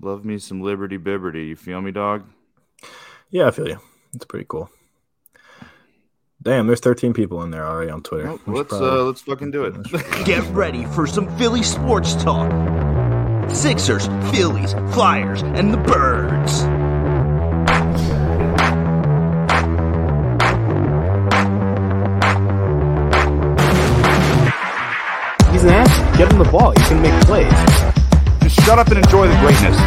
Love me some Liberty Bibberty. You feel me, dog? Yeah, I feel you. It's pretty cool. Damn, there's 13 people in there already on Twitter. Well, let's probably... uh, let's fucking do it. Get ready for some Philly sports talk. Sixers, Phillies, Flyers, and the Birds. He's an ass. Get him the ball. He's gonna make plays. Just shut up and enjoy the greatness.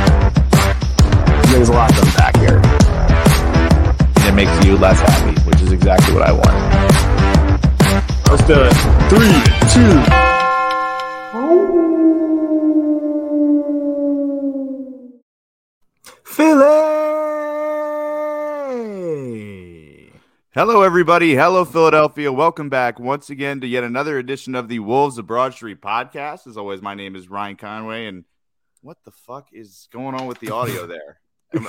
There's a lot to unpack here. It makes you less happy, which is exactly what I want. Let's do it. Three, two. Philly. Hello, everybody. Hello, Philadelphia. Welcome back once again to yet another edition of the Wolves of Broad Street podcast. As always, my name is Ryan Conway, and what the fuck is going on with the audio there?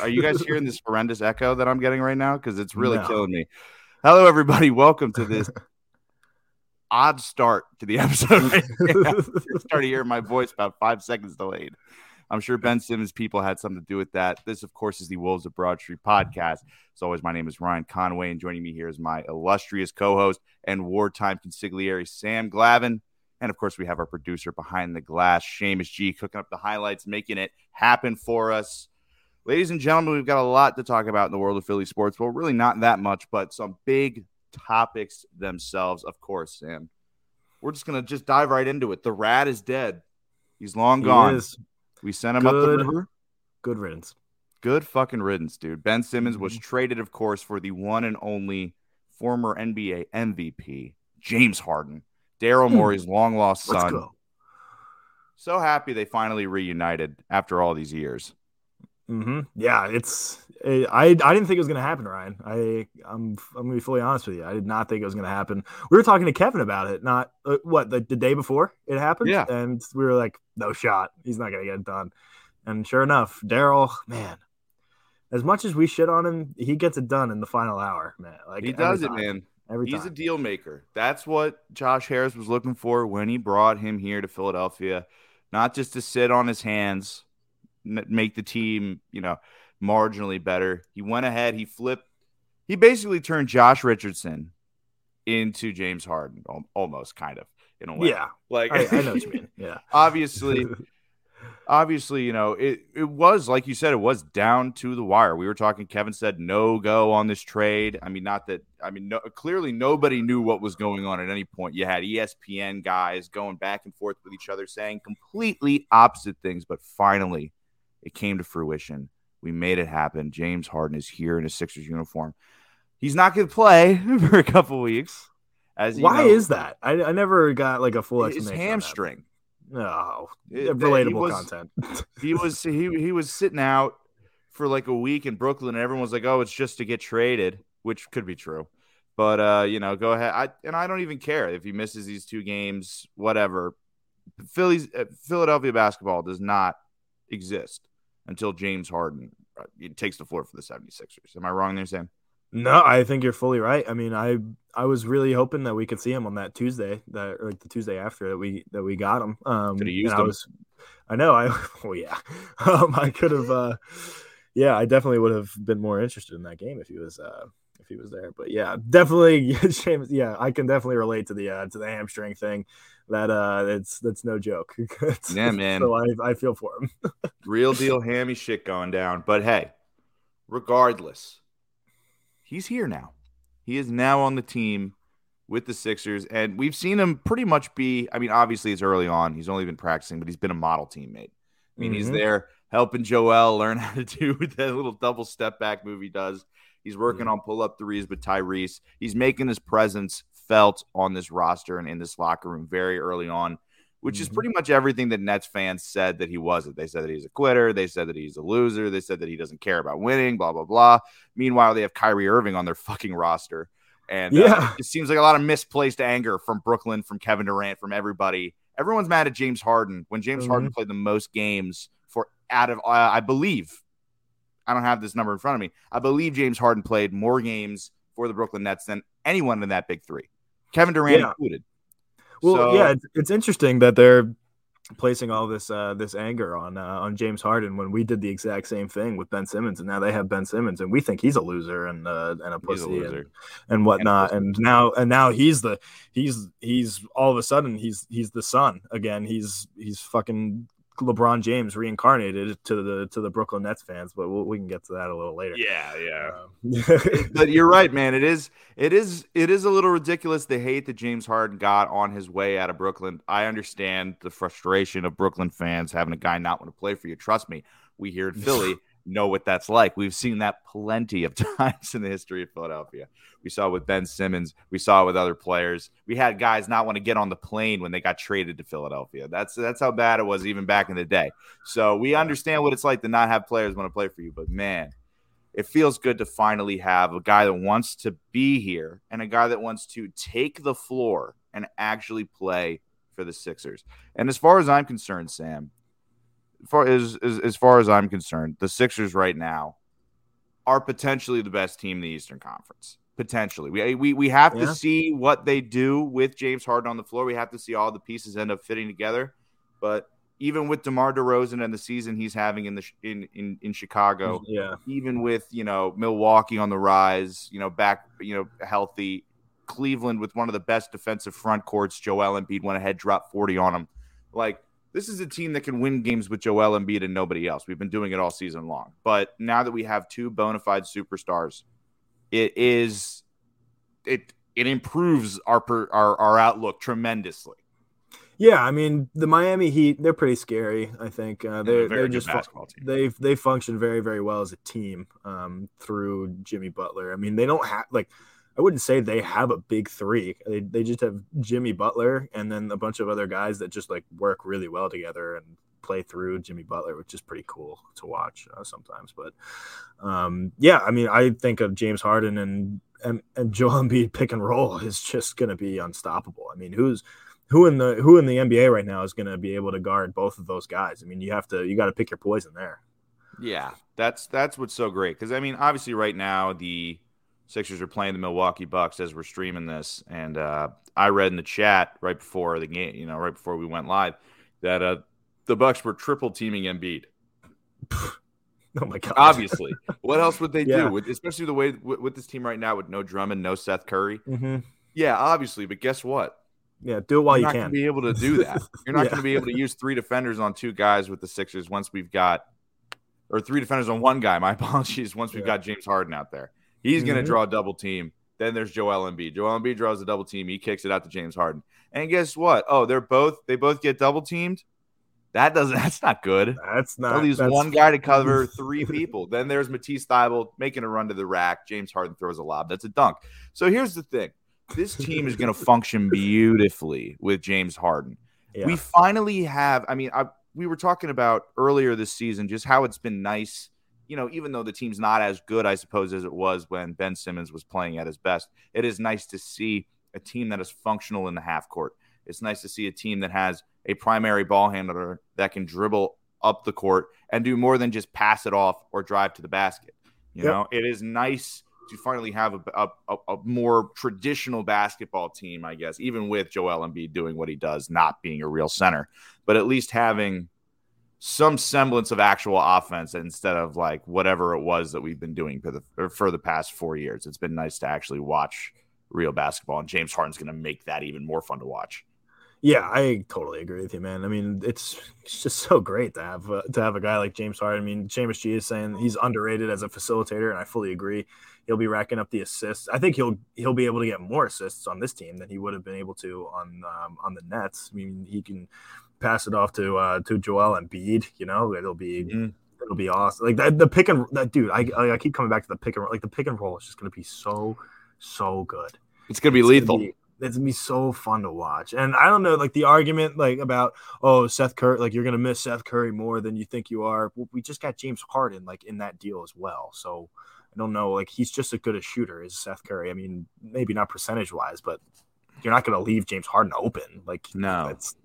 Are you guys hearing this horrendous echo that I'm getting right now? Because it's really no. killing me. Hello, everybody. Welcome to this odd start to the episode. Right started hearing my voice about five seconds delayed. I'm sure Ben Simmons people had something to do with that. This, of course, is the Wolves of Broad Street podcast. As always, my name is Ryan Conway, and joining me here is my illustrious co-host and wartime consigliere Sam Glavin. And of course, we have our producer behind the glass, Seamus G, cooking up the highlights, making it happen for us. Ladies and gentlemen, we've got a lot to talk about in the world of Philly sports. Well, really not that much, but some big topics themselves, of course, Sam. We're just gonna just dive right into it. The rat is dead. He's long He gone. is. We sent him Good. up the river. Good riddance. Good fucking riddance, dude. Ben Simmons was Mhm. traded, of course, for the one and only former NBA MVP, James Harden, Daryl Hmm. Morey's long lost Let's son. go. So happy they finally reunited after all these years. hmm Yeah, it's. I I didn't think it was gonna happen, Ryan. I I'm I'm gonna be fully honest with you. I did not think it was gonna happen. We were talking to Kevin about it. Not uh, what the, the day before it happened. Yeah. and we were like, no shot. He's not gonna get it done. And sure enough, Daryl, man. As much as we shit on him, he gets it done in the final hour, man. Like He does it, man. Every He's time. a deal maker. That's what Josh Harris was looking for when he brought him here to Philadelphia, not just to sit on his hands, make the team, you know, marginally better. He went ahead, he flipped, he basically turned Josh Richardson into James Harden, almost kind of in a way. yeah, like I, I know what you mean. Yeah, obviously obviously, you know, it it was like you said, it was down to the wire. We were talking. Kevin said no go on this trade. I mean, not that. I mean, no, clearly nobody knew what was going on at any point. You had ESPN guys going back and forth with each other, saying completely opposite things. But finally, it came to fruition. We made it happen. James Harden is here in a Sixers uniform. He's not going to play for a couple weeks. As why know, is that? I, I never got like a full his explanation. on that. hamstring? No, It- that- he relatable was- content. he was he he was sitting out for like a week in Brooklyn, and everyone was like, "Oh, it's just to get traded," which could be true. But uh, you know, go ahead. I and I don't even care if he misses these two games, whatever. Philly's uh, Philadelphia basketball does not exist until James Harden uh, takes the floor for the 76ers. Am I wrong there, Sam? No, I think you're fully right. I mean, I I was really hoping that we could see him on that Tuesday, that or the Tuesday after that we that we got him. Um, Coulda used and I was, I know, I well, yeah, um, I could have, uh, yeah, I definitely would have been more interested in that game if he was, uh, if he was there. But yeah, definitely, James. Yeah, I can definitely relate to the uh, to the hamstring thing. That uh, it's that's no joke. Yeah, man. So I I feel for him. Real deal hammy shit going down. But hey, regardless, he's here now. He is now on the team with the Sixers, and we've seen him pretty much be. I mean, obviously it's early on. He's only been practicing, but he's been a model teammate. I mean, he's Mhm. there helping Joel learn how to do that little double step back move he does. He's working Mhm. on pull up threes with Tyrese. He's making his presence felt on this roster and in this locker room very early on, which is Mhm. pretty much everything that Nets fans said that he wasn't. They said that he's a quitter. They said that he's a loser. They said that he doesn't care about winning, blah, blah, blah. Meanwhile, they have Kyrie Irving on their fucking roster. And uh, it seems like a lot of misplaced anger from Brooklyn, from Kevin Durant, from everybody. Everyone's mad at James Harden when James Harden Mm-hmm. played the most games for out of, uh, I believe, I don't have this number in front of me. I believe James Harden played more games for the Brooklyn Nets than anyone in that big three, Kevin Durant Yeah. included. Well, So- yeah, it's, it's interesting that they're placing all this uh, this anger on uh, on James Harden when we did the exact same thing with Ben Simmons, and now they have Ben Simmons, and we think he's a loser and uh, and a a pussy loser. and, and whatnot. And And, now and now he's the he's he's all of a sudden he's he's the son again. He's he's fucking LeBron James reincarnated to the to the Brooklyn Nets fans, but we'll, we can get to that a little later. Yeah, yeah. Um, but you're right, man. It is it is it is a little ridiculous the hate that James Harden got on his way out of Brooklyn. I understand the frustration of Brooklyn fans having a guy not want to play for you. Trust me, we here in Philly know what that's like. We've seen that plenty of times in the history of Philadelphia. We saw it with Ben Simmons. We saw it with other players. We had guys not want to get on the plane when they got traded to Philadelphia. That's that's how bad it was even back in the day. So we understand what it's like to not have players want to play for you. But man, it feels good to finally have a guy that wants to be here and a guy that wants to take the floor and actually play for the Sixers. And as far as I'm concerned, Sam, far as, as as far as I'm concerned, the Sixers right now are potentially the best team in the Eastern Conference. Potentially, we we we have Yeah. to see what they do with James Harden on the floor. We have to see all the pieces end up fitting together. But even with DeMar DeRozan and the season he's having in the in in, in Chicago, yeah, even with you know Milwaukee on the rise, you know back you know healthy, Cleveland with one of the best defensive front courts, Joel Embiid went ahead, dropped forty on them. Like this is a team that can win games with Joel Embiid and nobody else. We've been doing it all season long, but now that we have two bona fide superstars, it is it it improves our per, our our outlook tremendously. yeah. I mean, the Miami Heat they're pretty scary. I think uh, They're they're they're just fu- basketball team. they they function very very well as a team um, through Jimmy Butler. I mean, they don't have like I wouldn't say they have a big three. They they just have Jimmy Butler and then a bunch of other guys that just like work really well together and play through Jimmy Butler, which is pretty cool to watch uh, sometimes. But um, yeah, I mean, I think of James Harden and and, and Joel Embiid pick and roll is just going to be unstoppable. I mean, who's who in the who in the NBA right now is going to be able to guard both of those guys? I mean, you have to you got to pick your poison there. Yeah, that's that's what's so great because I mean, obviously, right now the Sixers are playing the Milwaukee Bucks as we're streaming this, and uh, I read in the chat right before the game, you know, right before we went live, that uh, the Bucks were triple teaming Embiid. Oh my god! Obviously, what else would they Yeah. do? With, especially the way with, with this team right now, with no Drummond, no Seth Curry. hmm Yeah, obviously, but guess what? Yeah, do it while You're you not can. be able to do that. You're not Yeah. going to be able to use three defenders on two guys with the Sixers once we've got, or three defenders on one guy. My apologies. Once we've Yeah. got James Harden out there, he's going to mm-hmm. draw a double team. Then there's Joel Embiid. Joel Embiid draws a double team. He kicks it out to James Harden. And guess what? Oh, they're both they both get double teamed. That doesn't. That's not good. That's not. They'll use one guy to cover three people. Then there's Matisse Thybulle making a run to the rack. James Harden throws a lob. That's a dunk. So here's the thing: this team is going to function beautifully with James Harden. Yeah. We finally have. I mean, I, we were talking about earlier this season just how it's been nice. You know, even though the team's not as good, I suppose, as it was when Ben Simmons was playing at his best, it is nice to see a team that is functional in the half court. It's nice to see a team that has a primary ball handler that can dribble up the court and do more than just pass it off or drive to the basket. You Yep. know, it is nice to finally have a, a, a, a more traditional basketball team, I guess, even with Joel Embiid doing what he does, not being a real center, but at least having some semblance of actual offense instead of like whatever it was that we've been doing for the or for the past four years. It's been nice to actually watch real basketball, and James Harden's going to make that even more fun to watch. Yeah, I totally agree with you, man. I mean, it's it's just so great to have uh, to have a guy like James Harden. I mean, James G is saying he's underrated as a facilitator, and I fully agree. He'll be racking up the assists. I think he'll he'll be able to get more assists on this team than he would have been able to on um, on the Nets. I mean, he can pass it off to uh, to Joel Embiid. You know, it'll be Mhm. it'll be awesome. Like that, the pick and that dude. I I keep coming back to the pick and roll. Like the pick and roll is just going to be so so good. It's going to be It's lethal. Gonna be, it's gonna be so fun to watch. And I don't know, like the argument like about oh Seth Curry, like you're gonna miss Seth Curry more than you think you are. We just got James Harden like in that deal as well. So I don't know, like he's just as good a shooter as Seth Curry. I mean, maybe not percentage wise, but you're not gonna leave James Harden open. Like No. that's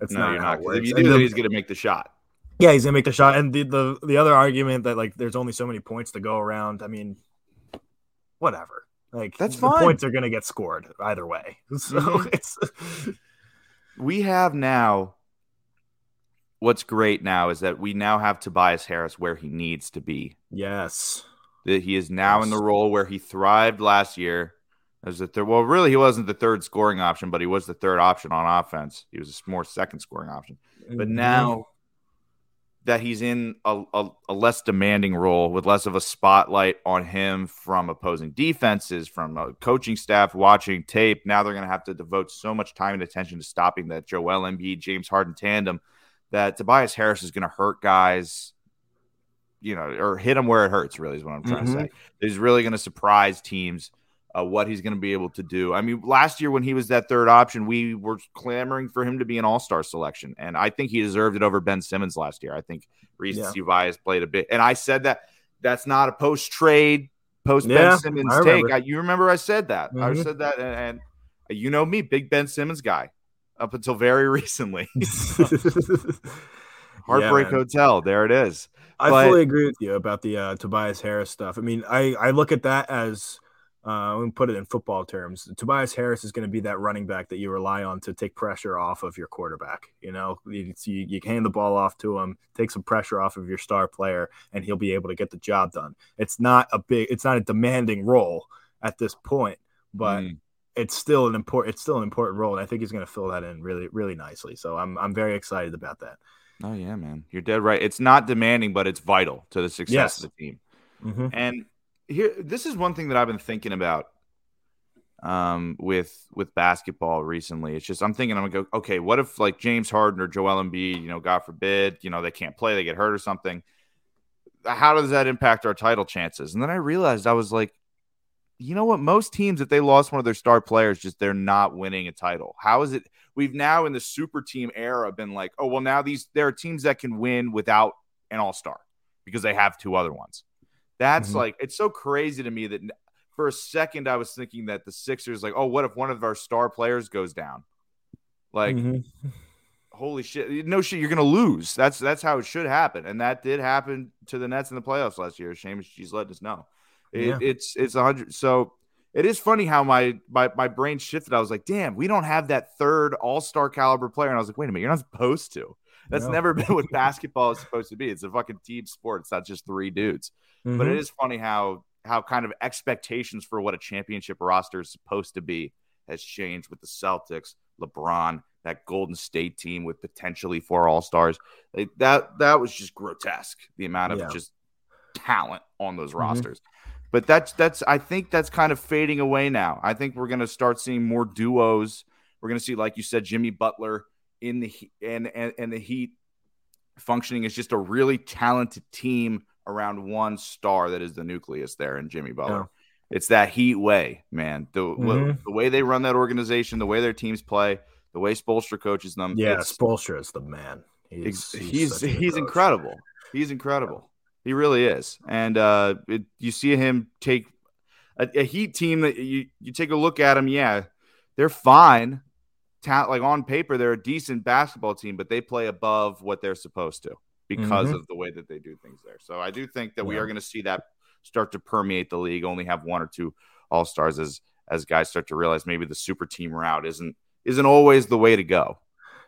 that's no, not you're not. it 'cause works. If you do that, the- he's going to make the shot. yeah, he's gonna make the shot. And the, the the other argument that like there's only so many points to go around. I mean, whatever. Like That's the fine. points are gonna get scored either way. So Mhm. it's we have now what's great now is that we now have Tobias Harris where he needs to be. Yes. That he is now in the role where he thrived last year as the third. Well, really, he wasn't the third scoring option, but he was the third option on offense. He was a more second scoring option. But Mhm. now that he's in a, a, a less demanding role with less of a spotlight on him from opposing defenses, from a coaching staff watching tape, now they're going to have to devote so much time and attention to stopping that Joel Embiid, James Harden tandem that Tobias Harris is going to hurt guys, you know, or hit them where it hurts, really, is what I'm trying Mhm. to say. He's really going to surprise teams uh, what he's going to be able to do. I mean, last year when he was that third option, we were clamoring for him to be an All Star selection, and I think he deserved it over Ben Simmons last year. I think recency bias played a bit, and I said that that's not a post trade, post Ben Yeah, Simmons I take. I, you remember I said that? I Mhm. said that, and, and you know me, big Ben Simmons guy, up until very recently. Heartbreak Yeah. Hotel, there it is. I But- fully agree with you about the uh, Tobias Harris stuff. I mean, I, I look at that as uh, let me put it in football terms. Tobias Harris is going to be that running back that you rely on to take pressure off of your quarterback. You know, you, you, you hand the ball off to him, take some pressure off of your star player, and he'll be able to get the job done. It's not a big, it's not a demanding role at this point, but Mm. it's still an important, it's still an important role, and I think he's going to fill that in really, really nicely. So I'm, I'm very excited about that. Oh yeah, man, you're dead right. It's not demanding, but it's vital to the success Yes. of the team. Mhm. And here, this is one thing that I've been thinking about um, with with basketball recently. It's just I'm thinking I'm gonna go, okay, what if like James Harden or Joel Embiid, you know, God forbid, you know, they can't play, they get hurt or something. How does that impact our title chances? And then I realized I was like, you know what? Most teams, if they lost one of their star players, just they're not winning a title. How is it? We've now in the super team era been like, oh well, now these there are teams that can win without an all star because they have two other ones. That's Mhm. like it's so crazy to me that for a second I was thinking that the Sixers like, oh, what if one of our star players goes down? Like, Mhm. holy shit, no shit, you're gonna lose. That's that's how it should happen, and that did happen to the Nets in the playoffs last year. Shame she's letting us know. It, Yeah. It's it's a hundred. So it is funny how my, my my brain shifted. I was like, damn, we don't have that third All Star caliber player, and I was like, wait a minute, you're not supposed to. That's No. never been what basketball is supposed to be. It's a fucking team sport. It's not just three dudes. But Mhm. it is funny how how kind of expectations for what a championship roster is supposed to be has changed with the Celtics, LeBron, that Golden State team with potentially four All Stars. Like that that was just grotesque. The amount of Yeah. just talent on those Mhm. rosters. But that's that's I think that's kind of fading away now. I think we're going to start seeing more duos. We're going to see, like you said, Jimmy Butler in the He- and and, and the Heat functioning as just a really talented team around one star that is the nucleus there in Jimmy Butler. It's that Heat way, man. The Mhm. the way they run that organization, the way their teams play, the way Spoelstra coaches them. Yeah, Spoelstra is the man. He's he's good he's, incredible. He's incredible. He really is. And uh, it, you see him take a, a Heat team that you you take a look at him. Yeah, they're fine. Ta- like on paper, they're a decent basketball team, but they play above what they're supposed to because Mhm. of the way that they do things there. So I do think that we are going to see that start to permeate the league. Only have one or two all stars as as guys start to realize maybe the super team route isn't isn't always the way to go.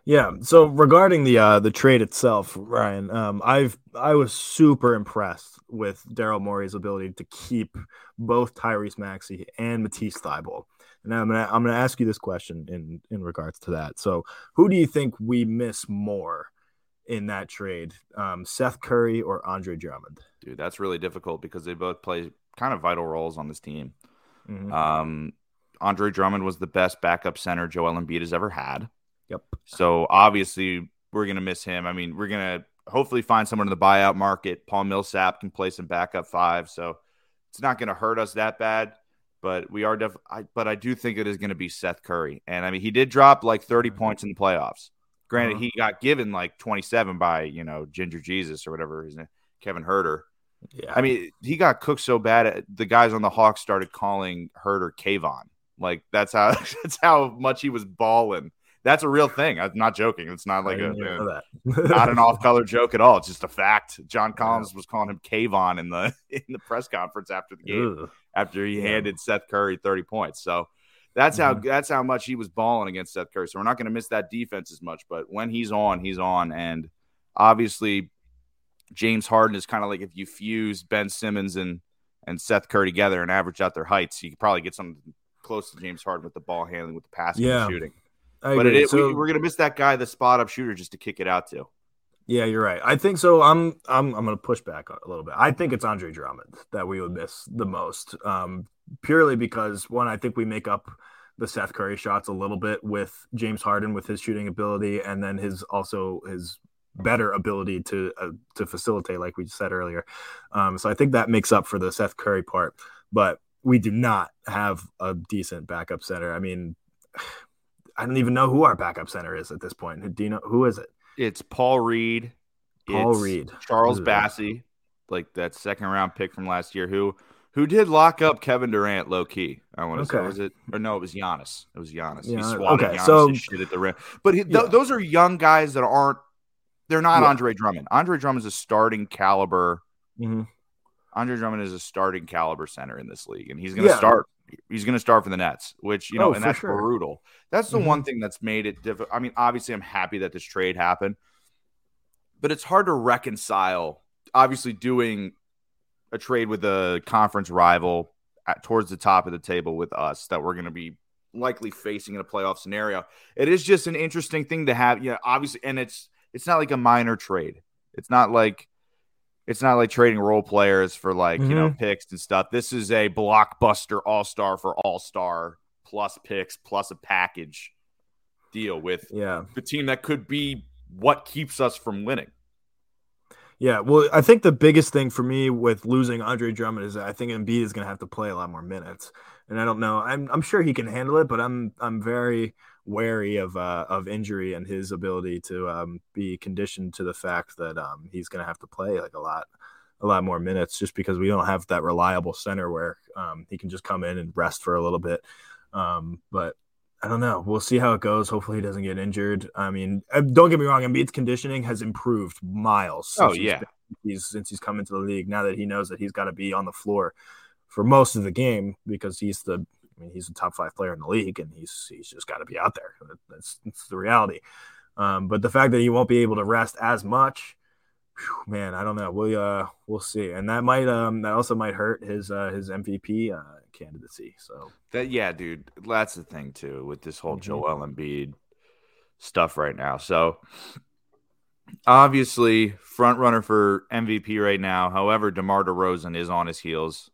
Yeah. So regarding the uh, the trade itself, Ryan, um, I've I was super impressed with Daryl Morey's ability to keep both Tyrese Maxey and Matisse Thybulle. And I'm gonna I'm gonna ask you this question in in regards to that. So who do you think we miss more in that trade, um, Seth Curry or Andre Drummond? Dude, that's really difficult because they both play kind of vital roles on this team. Mhm. Um, Andre Drummond was the best backup center Joel Embiid has ever had. Yep. So obviously we're gonna miss him. I mean, we're gonna hopefully find someone in the buyout market. Paul Millsap can play some backup five, so it's not gonna hurt us that bad. But we are def. I, but I do think it is going to be Seth Curry, and I mean he did drop like 30 points in the playoffs. Granted, Uh-huh. he got given like 27 by you know Ginger Jesus or whatever his name, Kevin Huerter. Yeah. I mean, he got cooked so bad. The guys on the Hawks started calling Huerter Kayvon. Like that's how that's how much he was balling. That's a real thing. I'm not joking. It's not like a, didn't even know that. not an off-color joke at all. It's just a fact. John Collins was calling him Kayvon in the in the press conference after the game Ugh. after he Yeah. handed Seth Curry 30 points. So that's how Mhm. that's how much he was balling against Seth Curry. So we're not going to miss that defense as much. But when he's on, he's on, and obviously James Harden is kind of like if you fuse Ben Simmons and and Seth Curry together and average out their heights, you could probably get something close to James Harden with the ball handling, with the passing, Yeah. and shooting. I But it, So- we, we're gonna miss that guy, the spot up shooter, just to kick it out to. Yeah, you're right. I think so. I'm I'm I'm gonna push back a little bit. I think it's Andre Drummond that we would miss the most, um, purely because one, I think we make up the Seth Curry shots a little bit with James Harden with his shooting ability, and then his also his better ability to uh, to facilitate, like we said earlier. Um, so I think that makes up for the Seth Curry part, but we do not have a decent backup center. I mean, I don't even know who our backup center is at this point. Do you know who is it? It's Paul Reed, Paul it's Reed. Charles. Bassey, like that second round pick from last year, who who did lock up Kevin Durant low key. I want to say was it or no, it was Giannis. It was Giannis. he Yeah, swatted okay, Giannis so- shit at the rim. But he, th- Yeah. those are young guys that aren't. They're not Yeah. Andre Drummond. Andre Drummond is a starting caliber. Mhm. Andre Drummond is a starting caliber center in this league, and he's going to Yeah. start. He's going to start for the Nets, which you know, Oh, and that's sure. brutal. That's the Mhm. one thing that's made it difficult. I mean, obviously, I'm happy that this trade happened, but it's hard to reconcile. Obviously, doing a trade with a conference rival at, towards the top of the table with us that we're going to be likely facing in a playoff scenario. It is just an interesting thing to have. Yeah, obviously, and it's it's not like a minor trade. It's not like it's not like trading role players for like you know mm-hmm. picks and stuff. This is a blockbuster all star for all star plus picks plus a package deal with Yeah. the team that could be what keeps us from winning. Yeah, well, I think the biggest thing for me with losing Andre Drummond is that I think Embiid is going to have to play a lot more minutes, and I don't know. I'm I'm sure he can handle it, but I'm I'm very wary of uh, of injury and his ability to um, be conditioned to the fact that um, he's going to have to play like a lot a lot more minutes just because we don't have that reliable center where um, he can just come in and rest for a little bit. Um, but I don't know. We'll see how it goes. Hopefully, he doesn't get injured. I mean, uh, don't get me wrong. Embiid's conditioning has improved miles. Oh, since yeah. he's since he's come into the league. Now that he knows that he's got to be on the floor for most of the game because he's the, I mean, he's the top five player in the league, and he's he's just got to be out there. That's, that's the reality. Um, but the fact that he won't be able to rest as much, whew, man, I don't know. We uh, we'll see, and that might um, that also might hurt his uh, his MVP uh, candidacy. So That yeah, dude. That's the thing too with this whole Mhm. Joel Embiid stuff right now. So obviously, front runner for MVP right now. However, DeMar DeRozan is on his heels.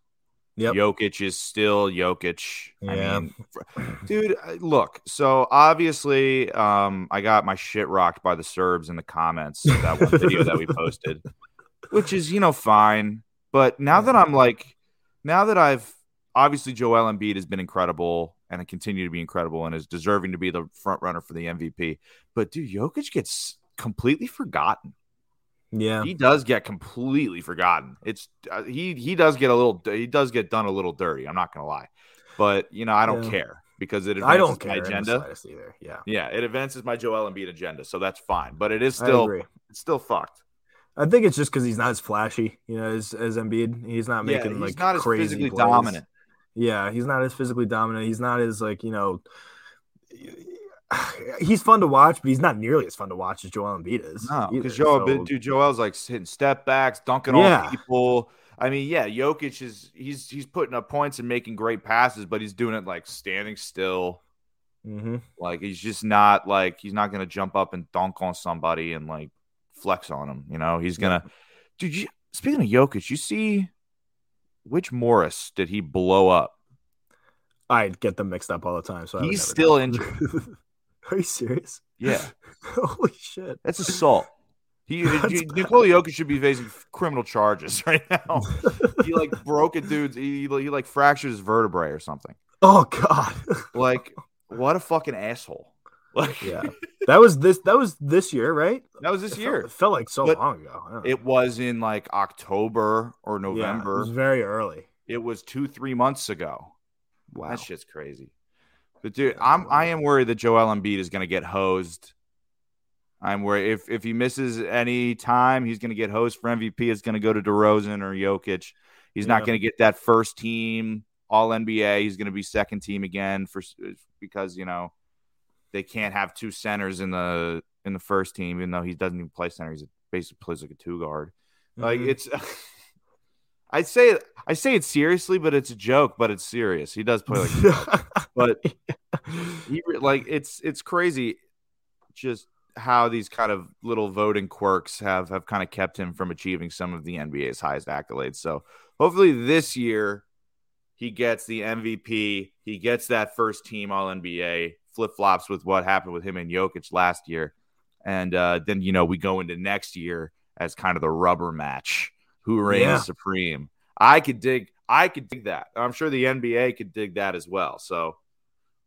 Yep. Jokic is still Jokic. I Yeah. mean, dude, look. So obviously, um, I got my shit rocked by the Serbs in the comments of that one video that we posted, which is you know fine. But now that I'm like, now that I've obviously Joel Embiid has been incredible and continue to be incredible and is deserving to be the front runner for the MVP. But dude, Jokic gets completely forgotten. Yeah, He does get completely forgotten. It's uh, he he does get a little he does get done a little dirty. I'm not gonna lie, but you know I don't Yeah. care because it advances I don't my agenda. either. Yeah, Yeah, it advances my Joel Embiid agenda, so that's fine. But it is still it's still fucked. I think it's just because he's not as flashy, you know, as, as Embiid. He's not Yeah, making he's like not as crazy physically plays. dominant. Yeah, he's not as physically dominant. He's not as like you know. He's fun to watch, but he's not nearly as fun to watch as Joel Embiid is. No, because Joel, so- dude, Joel's like hitting step backs, dunking Yeah. on people. I mean, yeah, Jokic is he's he's putting up points and making great passes, but he's doing it like standing still. Mhm. Like he's just not like he's not gonna jump up and dunk on somebody and like flex on him. You know, he's gonna. Dude, you, speaking of Jokic, you see which Morris did he blow up? I get them mixed up all the time. So He's still know. injured. Are you serious? Yeah, Holy shit! that's assault. He That's J- bad. Nikola Jokic should be facing criminal charges right now. he like broke a dude's he, he like fractured his vertebrae or something. oh god. Like what a fucking asshole. Like yeah, that was this. That was this year, right? that was this It year. felt, it felt like so But long ago. I don't know. It was in like October or Yeah, November. it was very early. it was two, three months ago. Wow. That shit's crazy. But dude, I'm I am worried that Joel Embiid is gonna get hosed. I'm worried if if he misses any time, he's gonna get hosed for MVP. It's gonna go to DeRozan or Jokic. He's not gonna get that first team All NBA. He's gonna be second team again for because you know they can't have two centers in the in the first team, even though he doesn't even play center. He's basically plays like a two guard. Like Mhm. it's. I say it. I say it seriously, but it's a joke. But it's serious. He does play like, but he, like it's it's crazy, just how these kind of little voting quirks have have kind of kept him from achieving some of the NBA's highest accolades. So hopefully this year he gets the MVP. He gets that first team All NBA. Flip flops with what happened with him and Jokic last year, and uh, then you know we go into next year as kind of the rubber match. Who reigns Yeah. supreme? I could dig. I could dig that. I'm sure the NBA could dig that as well. So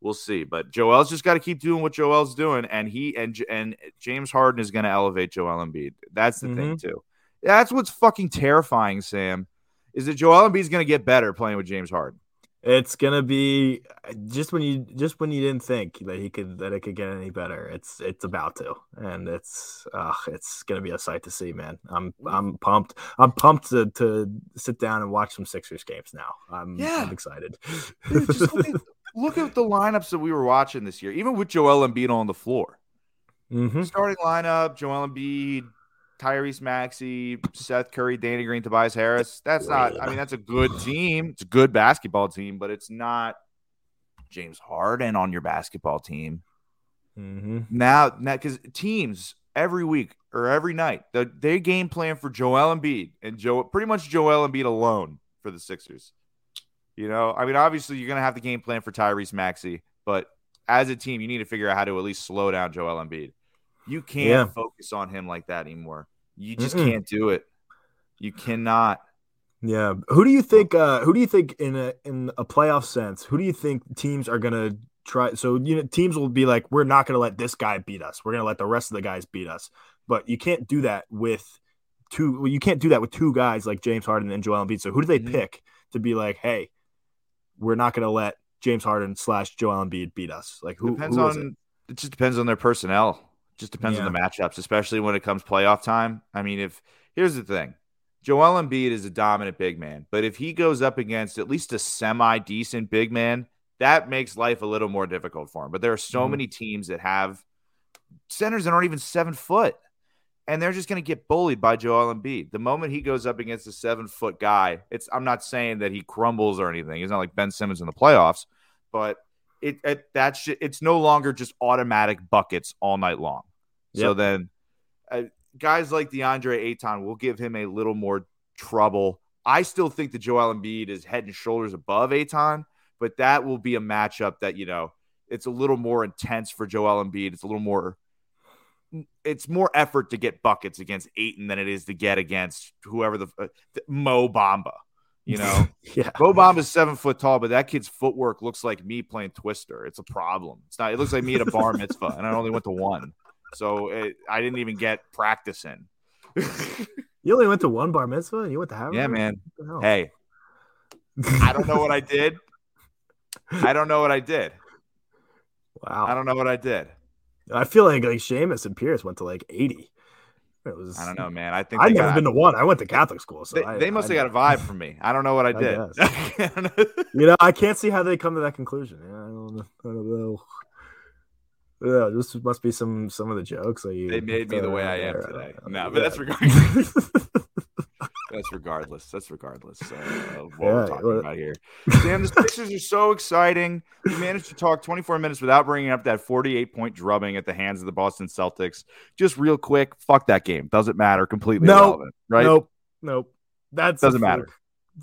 we'll see. But Joel's just got to keep doing what Joel's doing, and he and and James Harden is going to elevate Joel Embiid. That's the thing mm-hmm. too. That's what's fucking terrifying, Sam. Is that Joel Embiid's going to get better playing with James Harden? It's gonna be just when you just when you didn't think that he could that it could get any better. It's it's about to, and it's uh, it's gonna be a sight to see, man. I'm I'm pumped. I'm pumped to, to sit down and watch some Sixers games now. I'm, Yeah. I'm excited. Dude, just look, at, look at the lineups that we were watching this year, even with Joel Embiid on the floor. Mhm. Starting lineup: Joel Embiid, Tyrese Maxey, Seth Curry, Danny Green, Tobias Harris. That's not. I mean, that's a good team. It's a good basketball team, but it's not James Harden on your basketball team. Mm-hmm. Now, now, because teams every week or every night, the, they game plan for Joel Embiid and Joe, pretty much Joel Embiid alone for the Sixers. You know, I mean, obviously you're gonna have the game plan for Tyrese Maxey, but as a team, you need to figure out how to at least slow down Joel Embiid. You can't Yeah. focus on him like that anymore. You just Mm-mm. can't do it. You cannot. Yeah. Who do you think? Uh, who do you think in a in a playoff sense? Who do you think teams are gonna try? So you know, teams will be like, we're not gonna let this guy beat us. We're gonna let the rest of the guys beat us. But you can't do that with two. Well, you can't do that with two guys like James Harden and Joel Embiid. So who do they Mhm. pick to be like, hey, we're not gonna let James Harden slash Joel Embiid beat us? Like who? depends who on it? it? just depends on their personnel. Just depends on the matchups, especially when it comes playoff time. I mean, if here's the thing. Joel Embiid is a dominant big man, but if he goes up against at least a semi decent big man, that makes life a little more difficult for him. But there are so Mhm. many teams that have centers that aren't even seven foot, and they're just going to get bullied by Joel Embiid. The moment he goes up against a seven foot guy, it's I'm not saying that he crumbles or anything. He's not like Ben Simmons in the playoffs, but it, it that's ju- it's no longer just automatic buckets all night long. So then, uh, guys like DeAndre Ayton will give him a little more trouble. I still think that Joel Embiid is head and shoulders above Ayton, but that will be a matchup that you know it's a little more intense for Joel Embiid. It's a little more. It's more effort to get buckets against Ayton than it is to get against whoever the uh, Mo Bamba. You know, yeah. Mo is seven foot tall, but that kid's footwork looks like me playing Twister. It's a problem. It's not. It looks like me at a bar mitzvah, and I only went to one, so it, I didn't even get practice in. You only went to one bar mitzvah and you went to Harvard. yeah, man. What the hell? Hey, I don't know what I did. I don't know what I did. Wow. I don't know what I did. I feel like like Seamus and Pierce went to like 80. It was I don't know, man. I think I've never got- been to one. I went to Catholic school, so They, I, they must I, have got a vibe from me. I don't know what I I did. You know, I can't see how they come to that conclusion. Yeah, I don't know. I don't know. Yeah, this must be some some of the jokes that you. they made me the way I am today. No, but yeah. that's regardless. That's regardless. That's regardless uh, of what Yeah, we're talking about here. Sam, the Sixers are so exciting. We managed to talk 24 minutes without bringing up that 48 point drubbing at the hands of the Boston Celtics. Just real quick, fuck that game. Doesn't matter. Completely Nope. irrelevant, right? Nope, nope. That's Doesn't matter.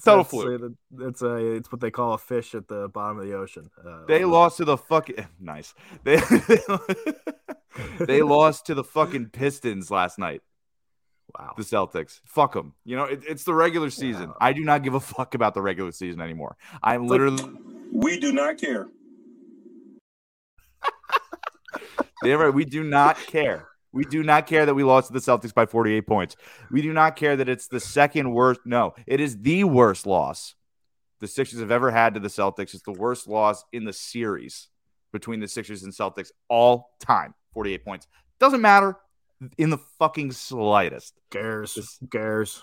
Total fluke. It's a it's what they call a fish at the bottom of the ocean. Uh, They lost to the fucking nice. They they lost to the fucking Pistons last night. Wow. The Celtics. Fuck them. You know, it, it's the regular season. I do not give a fuck about the regular season anymore. I'm literally. We do not care. Damn right. We do not care. We do not care that we lost to the Celtics by 48 points. We do not care that it's the second worst. No, it is the worst loss the Sixers have ever had to the Celtics. It's the worst loss in the series between the Sixers and Celtics all time. 48 points. Doesn't matter in the fucking slightest. Cares. Cares.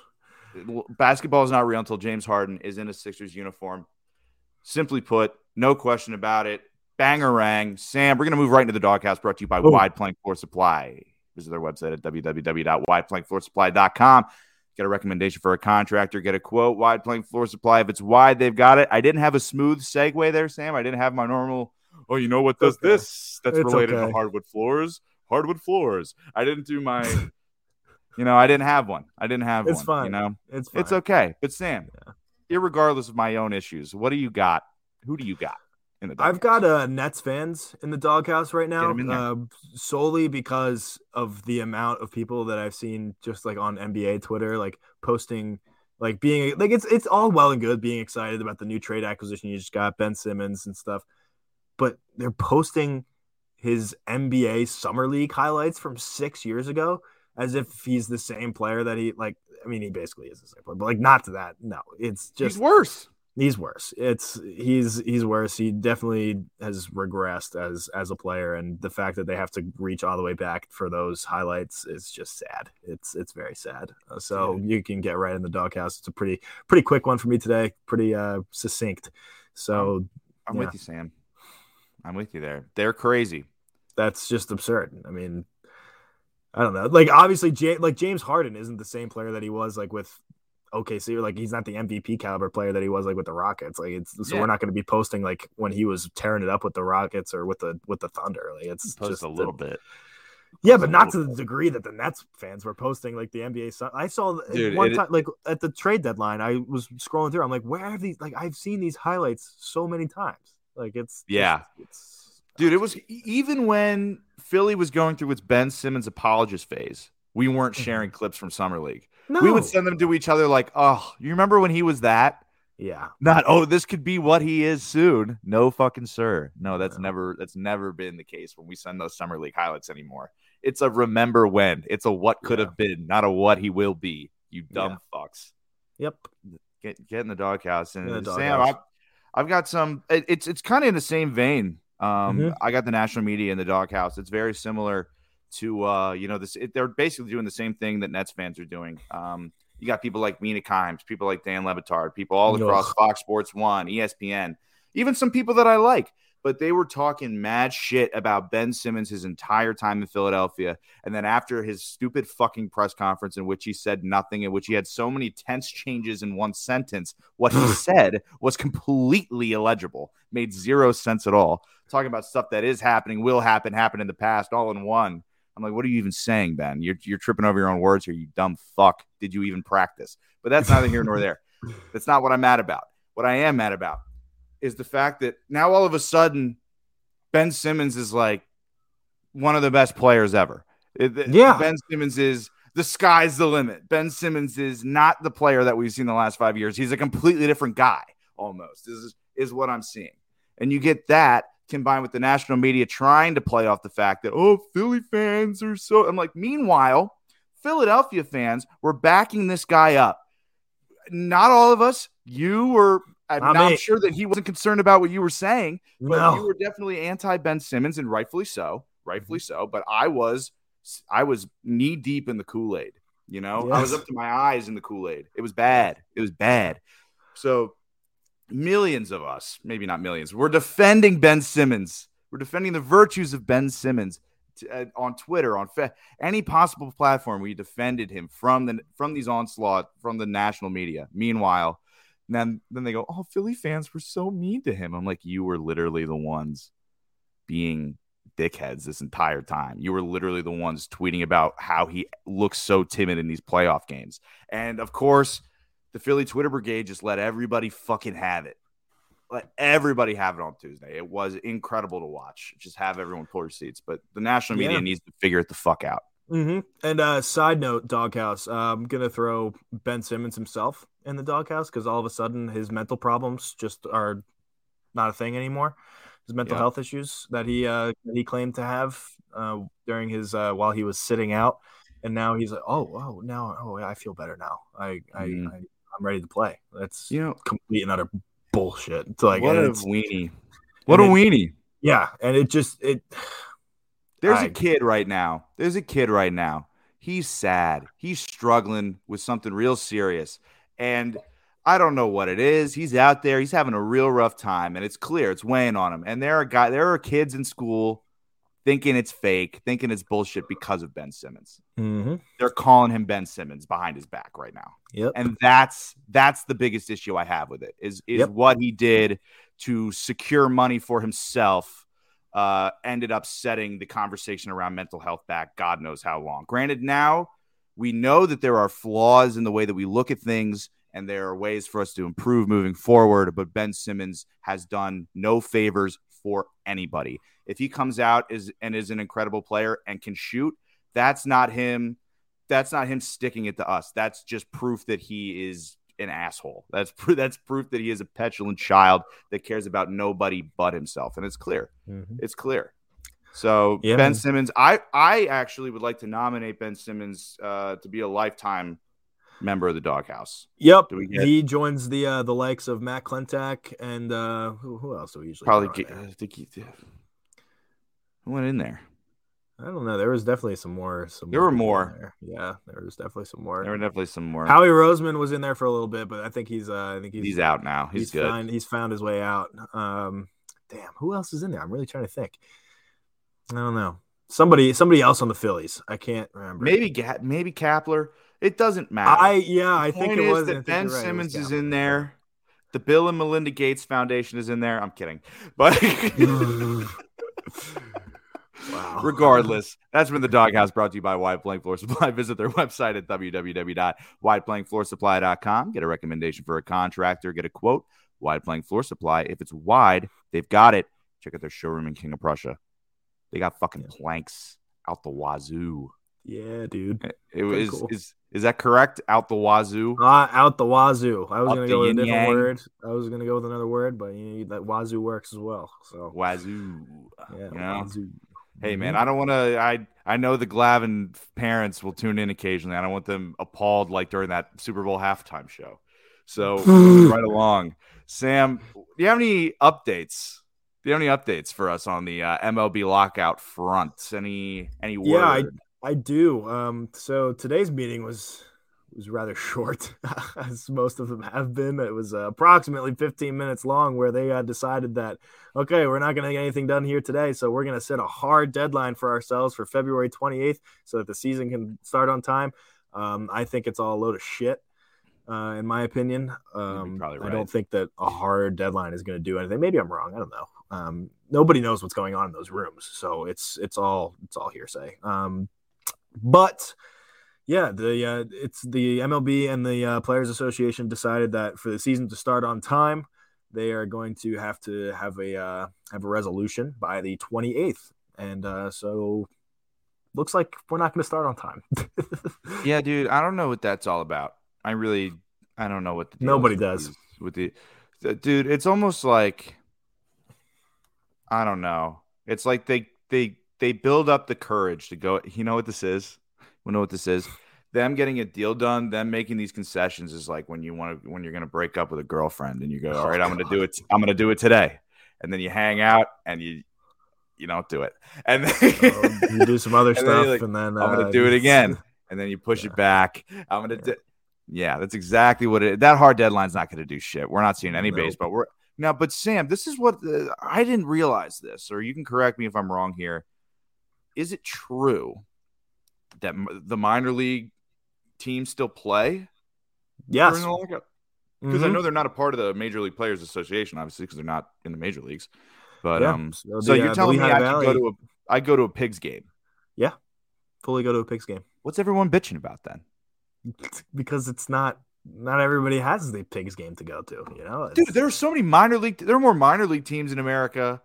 Basketball is not real until James Harden is in a Sixers uniform. Simply put, no question about it. Bangerang. Sam, we're going to move right into the doghouse brought to you by Ooh. Wide Plank Floor Supply. visit their website at www.wideplankfloorsupply.com. Get a recommendation for a contractor, get a quote, wide plank floor supply. If it's wide, they've got it. I didn't have a smooth segue there, Sam. I didn't have my normal, oh, you know what does Okay. this? That's It's related okay. to hardwood floors. Hardwood floors. I didn't do my, you know, I didn't have one. I didn't have It's one. fine. You know, It's fine. it's okay. But Sam, irregardless of my own issues, what do you got? Who do you got in the I've got uh, Nets fans in the doghouse right now, uh, solely because of the amount of people that I've seen just like on NBA Twitter, like posting, like being like it's it's all well and good being excited about the new trade acquisition you just got, Ben Simmons and stuff, but they're posting his NBA summer league highlights from six years ago as if he's the same player that he like. I mean, he basically is the same player, but like not to that. No, it's just He's worse. He's worse. It's he's he's worse. He definitely has regressed as as a player, and the fact that they have to reach all the way back for those highlights is just sad. It's it's very sad. Uh, So you can get right in the doghouse. It's a pretty pretty quick one for me today. Pretty uh succinct. So I'm Yeah. with you, Sam. I'm with you there. They're crazy. That's just absurd. I mean, I don't know. Like obviously, Ja- like James Harden isn't the same player that he was like with OKC. Like he's not the MVP caliber player that he was like with the Rockets. Like it's so Yeah. we're not going to be posting like when he was tearing it up with the Rockets or with the with the Thunder. Like it's Post just a little bit. Yeah, but not to the degree that the Nets fans were posting like the NBA. I saw Dude, one it- time like at the trade deadline. I was scrolling through. I'm like, where have these? Like I've seen these highlights so many times. Like it's Yeah. it's Dude, it was even when Philly was going through its Ben Simmons apologist phase, we weren't mm-hmm. sharing clips from Summer League. no. We would send them to each other like, oh, you remember when he was that? yeah. Not, oh, this could be what he is soon. No fucking sir. No, that's No. never that's never been the case when we send those summer league highlights anymore. It's a remember when. It's a what could Yeah. have been, not a what he will be. You dumb fucks. Yep. Get get in the doghouse. And the Sam, doghouse. I've, I've got some. it- It's it's kind of in the same vein. Um, Mhm. I got the national media in the doghouse. It's very similar to uh, you know, this. It, they're basically doing the same thing that Nets fans are doing. Um, you got people like Mina Kimes, people like Dan Le Batard, people all across Ugh. Fox Sports One, ESPN, even some people that I like. But they were talking mad shit about Ben Simmons his entire time in Philadelphia. And then after his stupid fucking press conference, in which he said nothing, in which he had so many tense changes in one sentence, what he said was completely illegible, made zero sense at all. Talking about stuff that is happening, will happen, happened in the past, all in one. I'm like, what are you even saying, Ben? You're, you're tripping over your own words here, you dumb fuck. Did you even practice? But that's neither here nor there. That's not what I'm mad about. What I am mad about is the fact that now all of a sudden Ben Simmons is like one of the best players ever. Yeah. Ben Simmons is the sky's the limit. Ben Simmons is not the player that we've seen the last five years. He's a completely different guy, almost, is, is what I'm seeing. And you get that combined with the national media trying to play off the fact that, oh, Philly fans are so. I'm like, meanwhile, Philadelphia fans were backing this guy up. Not all of us. You were. I'm Not sure that he wasn't concerned about what you were saying, but No. you were definitely anti Ben Simmons, and rightfully so, rightfully so. But I was, I was knee deep in the Kool Aid. You know, I was up to my eyes in the Kool Aid. It was bad. It was bad. So millions of us, maybe not millions, we're defending Ben Simmons. We're defending the virtues of Ben Simmons t- uh, on Twitter, on fa- any possible platform. We defended him from the from these onslaught from the national media. Meanwhile, then then they go, "Oh, Philly fans were so mean to him." I'm like, "You were literally the ones being dickheads this entire time. You were literally the ones tweeting about how he looks so timid in these playoff games." And of course, the Philly Twitter brigade just let everybody fucking have it. Let everybody have it on Tuesday. It was incredible to watch. Just have everyone pull their seats. But the national media Yeah. needs to figure it the fuck out. hmm And uh, side note, doghouse. Uh, I'm gonna throw Ben Simmons himself in the doghouse because all of a sudden his mental problems just are not a thing anymore. His mental Yeah. health issues that he uh, he claimed to have uh, during his uh, while he was sitting out, and now he's like, oh, oh, now, oh, I feel better now. I, I, Mhm. I I'm ready to play. That's You know, complete and utter bullshit. It's like, what a weenie. What a it- weenie. yeah, and it just it. There's I- a kid right now. There's a kid right now. He's sad. He's struggling with something real serious. And I don't know what it is. He's out there. He's having a real rough time. And it's clear it's weighing on him. And there are guy there are kids in school thinking it's fake, thinking it's bullshit because of Ben Simmons. Mm-hmm. They're calling him Ben Simmons behind his back right now. Yep. And that's that's the biggest issue I have with it is is Yep. what he did to secure money for himself uh ended up setting the conversation around mental health back God knows how long. Granted now we know that there are flaws in the way that we look at things and there are ways for us to improve moving forward, but Ben Simmons has done no favors for anybody. If he comes out is and is an incredible player and can shoot, that's not him that's not him sticking it to us. That's just proof that he is an asshole. That's pr- that's proof that he is a petulant child that cares about nobody but himself, and it's clear. Mhm. It's clear. So Yeah, Ben man. Simmons, I I actually would like to nominate Ben Simmons uh, to be a lifetime member of the Doghouse. Yep. Get- He joins the uh, the likes of Matt Klentak and uh, who, who else do we usually Probably get. I think he who went in there. I don't know. There was definitely some more. Some There were more. there. Yeah, there was definitely some more. There were definitely some more. Howie Roseman was in there for a little bit, but I think he's uh, I think he's, he's out now. He's, good. Found, he's found his way out. Um, damn, who else is in there? I'm really trying to think. I don't know. Somebody, somebody else on the Phillies. I can't remember. Maybe Ga- maybe Kapler. It doesn't matter. I yeah, I think it is was. That Ben right, Simmons is in there. The Bill and Melinda Gates Foundation is in there. I'm kidding, but Wow. regardless, that's been the Doghouse brought to you by Wide Plank Floor Supply. Visit their website at www.wideplankfloorsupply.com. Get a recommendation for a contractor. Get a quote. Wide Plank Floor Supply. If it's wide, they've got it. Check out their showroom in King of Prussia. They got fucking planks out the wazoo. Yeah, dude. It Pretty is cool. is is that correct? Out the wazoo. Uh, out the wazoo. I was Up gonna go with a different yin-yang. word. I was gonna go with another word, but you know, that wazoo works as well. So Wazoo. yeah, You know? wazoo. Hey man, Mhm. I don't want to. I I know the Glavin parents will tune in occasionally. I don't want them appalled like during that Super Bowl halftime show. So right along, Sam. Do you have any updates? You have any updates for us on the uh, MLB lockout front? Any any word? Yeah, I- I do. Um, so today's meeting was was rather short, as most of them have been. It was uh, approximately 15 minutes long, where they uh, decided that okay, we're not going to get anything done here today, so we're going to set a hard deadline for ourselves for February 28th, so that the season can start on time. Um, I think it's all a load of shit. Uh, in my opinion, um, probably I don't think that a hard deadline is going to do anything. Maybe I'm wrong. I don't know. Um, nobody knows what's going on in those rooms, so it's it's all it's all hearsay. Um, but yeah, the uh, it's the MLB and the uh, Players Association decided that for the season to start on time, they are going to have to have a uh, have a resolution by the 28th, and uh, so looks like we're not going to start on time. yeah, dude. I don't know what that's all about. I really, I don't know what the deal Nobody does. with the- dude. It's almost like I don't know. It's like they they they build up the courage to go. You know what this is? We know what this is. Them getting a deal done, them making these concessions is like when you want to when you're gonna break up with a girlfriend and you go, all Oh, I'm gonna do it. I'm gonna do it today, and then you hang out and you you don't do it, and then Um, you do some other And stuff, you're like, and then I'm uh, gonna do it again, and then you push Yeah. it back. I'm gonna do. Yeah, that's exactly what it. That hard deadline's not gonna do shit. We're not seeing any No. base, but we're now. But Sam, this is what the, I didn't realize this, or you can correct me if I'm wrong here. Is it true that m- the minor league teams still play yes, during the lockout? Because I Mhm. know they're not a part of the Major League Players Association, obviously, because they're not in the major leagues. But Yeah. um, So so the, you're uh, telling me I go to a I go to a pigs game. Yeah, fully go to a Pigs game What's everyone bitching about then? because it's not not everybody has the Pigs game to go to. You know, Dude, there are so many minor league. There are more minor league teams in America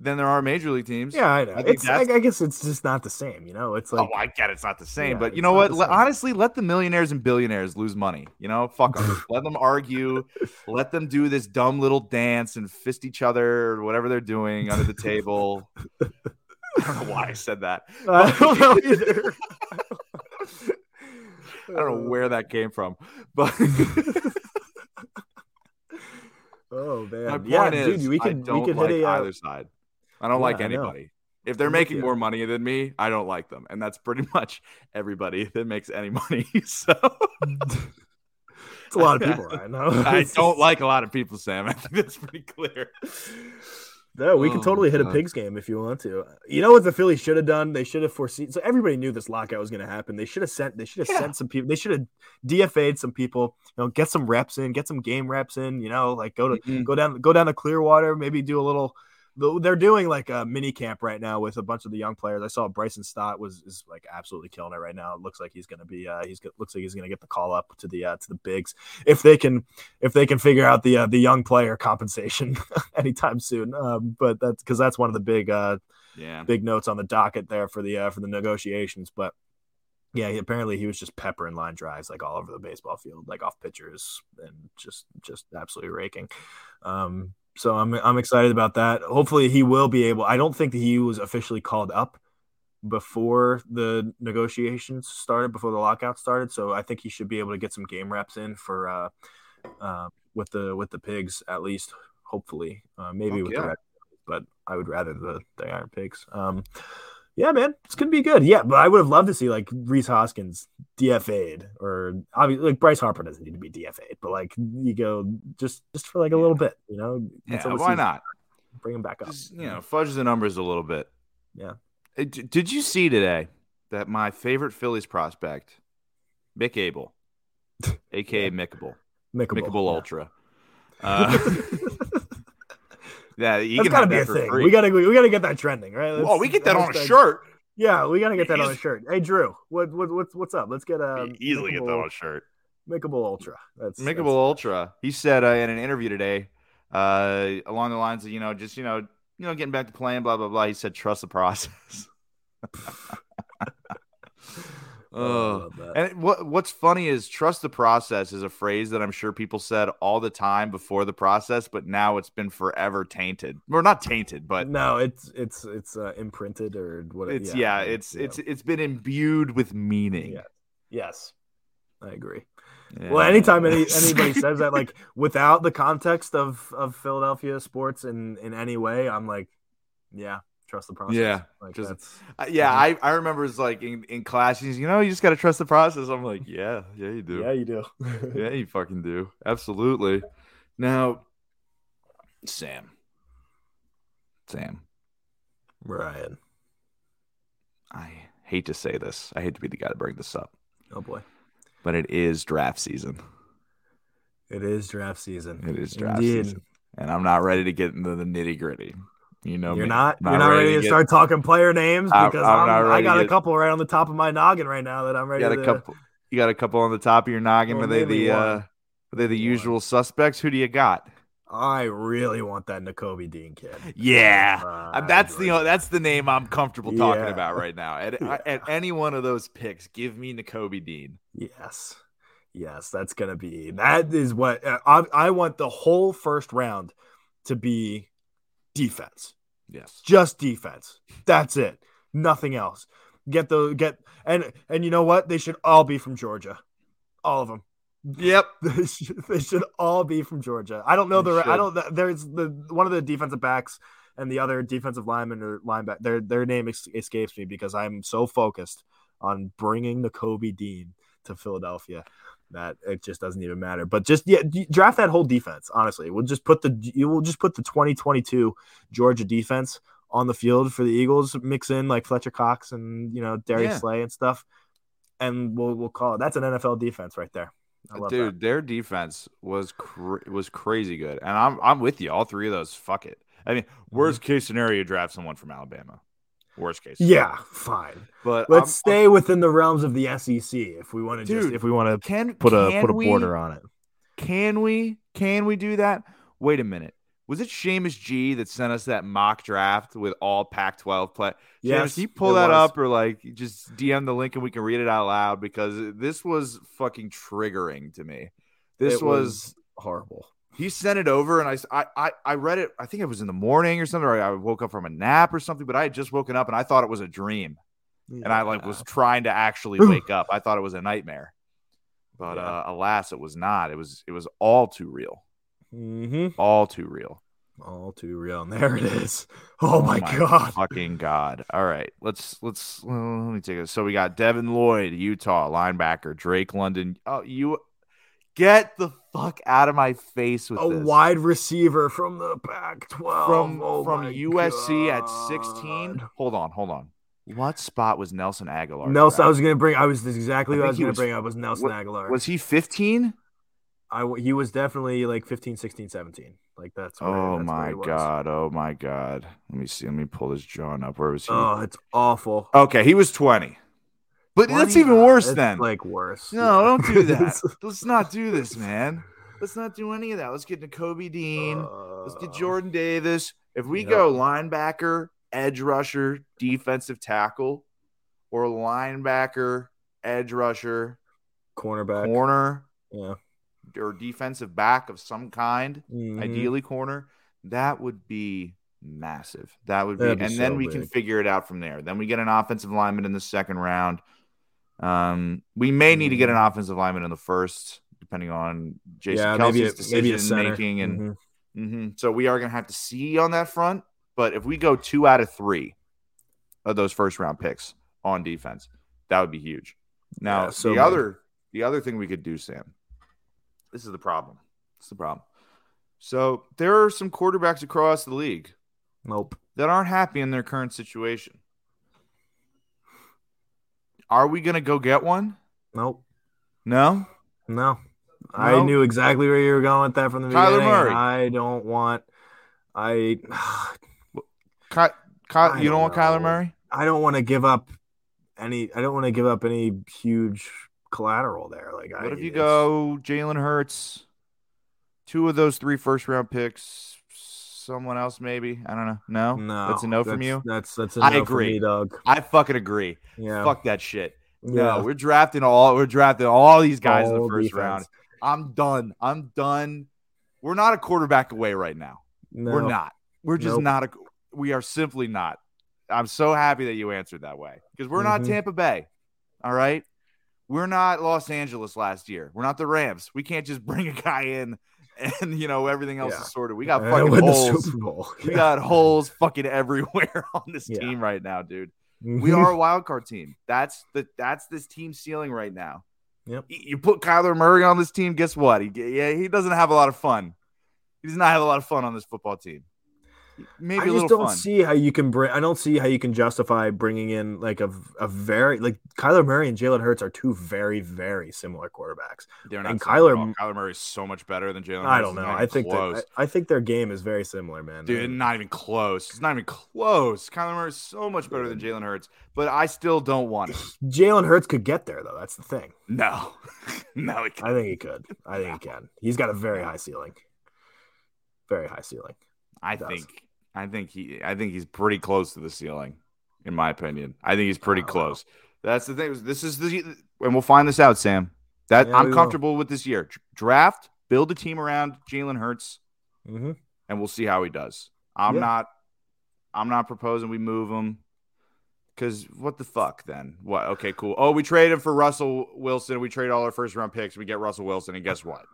than there are major league teams. Yeah, I know. I it's, I, I guess it's just not the same. You know, it's like oh, I get it's not the same, Yeah, but you know what? Let- honestly, let the millionaires and billionaires lose money. You know, fuck them. let them argue. Let them do this dumb little dance and fist each other or whatever they're doing under the table. I don't know why I said that. I don't know either. I don't know where that came from, but Oh man, my point yeah, is, dude, we I don't we could like a. uh, either side. I don't Yeah, like anybody. If they're I'm making more money than me, I don't like them, and that's pretty much everybody that makes any money. So it's a lot of people, I know. I don't like a lot of people, Sam. I think that's pretty clear. No, we Oh, could totally hit a pigs game if you want to. You know what the Phillies should have done? They should have foreseen. So everybody knew this lockout was going to happen. They should have sent. They should have Yeah. sent some people. They should have DFA'd some people. You know, get some reps in, get some game reps in. You know, like go to Mhm. go down go down to Clearwater. Maybe do a little. They're doing like a mini camp right now with a bunch of the young players. I saw Bryson Stott was is like absolutely killing it right now. It looks like he's going to be. Uh, he's looks like he's going to get the call up to the uh, to the bigs if they can if they can figure out the uh, the young player compensation anytime soon. Um, but that's because that's one of the big uh, Yeah. big notes on the docket there for the uh, for the negotiations. But yeah, he, apparently he was just peppering line drives like all over the baseball field, like off pitchers, and just just absolutely raking. Um, so I'm I'm excited about that. Hopefully he will be able. I don't think that he was officially called up before the negotiations started, before the lockout started. So I think he should be able to get some game reps in for uh, uh, with the with the pigs at least. Hopefully, uh, maybe Fuck with yeah. the red, but I would rather the the Iron Pigs. Um, yeah, man, it's gonna be good. Yeah, but I would have loved to see like Rhys Hoskins DFA'd, or obviously like Bryce Harper doesn't need to be DFA'd, but like you go just just for like a little bit, you know? Yeah. Why season- not? bring him back up? Just, you know, fudge the numbers a little bit. Yeah. D- Did you see today that my favorite Phillies prospect, Mick Abel, aka Mickable, Mickable, Mickable yeah. Ultra. Uh, yeah, you That's can gotta be a thing. free. We gotta we gotta get that trending, right? oh, we get that on a hashtag- shirt. Yeah, we gotta get that on a shirt. Hey, Drew, what what what's what's up? Let's get a We easily get that on a shirt. Makeable Ultra. That's Mickable that's- Ultra. He said uh, in an interview today, uh, along the lines of you know, just you know, you know, getting back to playing, blah blah blah. He said, trust the process. That. And what what's funny is trust the process is a phrase that I'm sure people said all the time before the process, but now it's been forever tainted. Or not tainted, but no, it's it's it's uh, imprinted or what? it's yeah, it's it's it's been imbued with meaning. Yeah. yes, I agree. Yeah. Well, anytime any, anybody says that, like without the context of of Philadelphia sports in in any way, I'm like, yeah, trust the process. Yeah, like just- Uh, yeah. I, I remember it's like in, in class, he's you know, you just gotta trust the process. I'm like, yeah, yeah, you do. yeah, you do. Yeah, you fucking do. Absolutely. Now, Sam. Sam, Ryan. I hate to say this. I hate to be the guy to bring this up, Oh boy, but it is draft season. it is draft season. It is draft Indeed. season. And I'm not ready to get into the nitty gritty. You know, You're me. not. You're not ready, to get- start talking player names because I'm I'm, I got to a couple right on the top of my noggin right now that I'm ready You got a couple. You got a couple on the top of your noggin. Well, are they the one. uh, are they the one. usual suspects? Who do you got? I really want that Nakobe Dean kid. Yeah, Uh, that's the that's the name I'm comfortable talking Yeah. about right now. At, Yeah. at any one of those picks, give me Nakobe Dean. Yes. Yes, that's going to be that is what uh, I, I want the whole first round to be defense. Yes. Just defense. That's it. Nothing else. Get the get and and you know what? They should all be from Georgia. All of them. Yep. They should, they should all be from Georgia. I don't know They the I don't there's the one of the defensive backs and the other defensive lineman or linebacker their their name ex- escapes me because I'm so focused on bringing the Kobe Dean to Philadelphia that it just doesn't even matter. But just yeah, draft that whole defense. Honestly, we'll just put the you will just put the 2022 Georgia defense on the field for the Eagles. Mix in like Fletcher Cox and you know Darius Yeah. Slay and stuff, and we'll we'll call it. That's an NFL defense right there. I love Dude, that. their defense was cr- was crazy good, and I'm I'm with you. All three of those, fuck it. I mean, worst mm-hmm. case scenario, draft someone from Alabama. Worst case. Yeah, fine. but Let's I'm- stay within the realms of the SEC if we want to just if we want to Can put a can put a border on it. Can we? Can we do that? Wait a minute. Was it Seamus G that sent us that mock draft with all Pac-12 play? Yes, Seamus, you pull that was. up or like just DM the link and we can read it out loud because this was fucking triggering to me. This It was, horrible. He sent it over and I, I i read it. I think it was in the morning or something. Or I woke up from a nap or something. But I had just woken up and I thought it was a dream and I like was trying to actually wake up. I thought it was a nightmare, but Yeah. uh, alas, it was not. It was it was all too real, mm-hmm. all too real. all too real. And there it is. Oh, my, god. fucking god! All right, let's let's let me take it. So we got Devin Lloyd, Utah linebacker, Drake London. Oh, you Get the fuck out of my face with A this. wide receiver from the Pac-12 from Oh from USC at 16. Hold on, hold on. What spot was Nelson Agholor? Nelson, I was gonna bring. I was exactly I what I was gonna was- bring up was Nelson what- Agholor. was he 15? I he was definitely like 15, 16, 17. Like that's. Where, Oh that's my god. Oh my god. Let me see. Let me pull this John up. Where was he? Oh, it's awful. okay, he was 20. But that's even worse It's, then. Like worse. no, don't do that. Let's not do this, man. Let's not do any of that. Let's get to Kobe Dean. Let's get Uh, Jordan Davis. If we Yep. go linebacker, edge rusher, defensive tackle, or linebacker, edge rusher, cornerback. corner, yeah. or defensive back of some kind, Mhm. ideally corner, that would be massive. That would be, be and then so we can figure it out from there. Then we get an offensive lineman in the second round. Um, we may need to get an offensive lineman in the first, depending on Jason yeah, Kelce's maybe a, decision making and Mhm. hmm So we are going to have to see on that front. But if we go two out of three of those first round picks on defense, that would be huge. Now Yeah, so the big. other the other thing we could do, Sam. This is the problem. It's the problem. So there are some quarterbacks across the league Nope. that aren't happy in their current situation. Are we going to go get one? Nope. No. No. I No? knew exactly where you were going with that from the Kyler beginning. Murray. I don't want. I. Ky- Ky- I you don't don't want Kyler. Murray? I don't want to give up any. I don't want to give up any huge collateral there. Like, I, What if you go Jalen Hurts, two of those three first round picks, someone else maybe? I don't know. No, No, that's a no from you. That's that's a I no from agree. me, Doug. I fucking agree. Yeah, Fuck that shit. yeah. No, we're drafting all we're drafting all these guys in the first defense. round. I'm done. I'm done. We're not a quarterback away right now. No. We're not. We're just Nope. not a. We are simply not. I'm so happy that you answered that way because we're not Mhm. Tampa Bay. All right. We're not Los Angeles last year. We're not the Rams. We can't just bring a guy in and you know everything else Yeah. is sorted. We got fucking holes. Bowl. We got holes fucking everywhere on this Yeah. team right now, dude. We are a wild card team. That's the that's this team ceiling right now. Yep. You put Kyler Murray on this team, guess what? He yeah, he doesn't have a lot of fun. He does not have a lot of fun on this football team. Maybe I just don't fun. see how you can bring. I don't see how you can justify bringing in like a a very like Kyler Murray and Jalen Hurts are two very very similar quarterbacks. They're not. and Kyler- Kyler Murray is so much better than Jalen. I don't know. I think that I, I think their game is very similar, man. Dude, And- not even close. It's not even close. Kyler Murray is so much better than Jalen Hurts, but I still don't want him. Jalen Hurts could get there though. That's the thing. No, no, he can't. I think he could. I think he can. He's got a very high ceiling. Very high ceiling. I does. think, I think he, I think he's pretty close to the ceiling, in my opinion. I think he's pretty close. That's the thing. This is the, and we'll find this out, Sam. That Yeah, I'm will. comfortable with this year. Draft, build a team around Jalen Hurts, Mm-hmm. and we'll see how he does. I'm Yeah. not, I'm not proposing we move him. Because what the fuck then? What? Okay, cool. Oh, we traded for Russell Wilson. We trade all our first round picks. We get Russell Wilson, and guess what?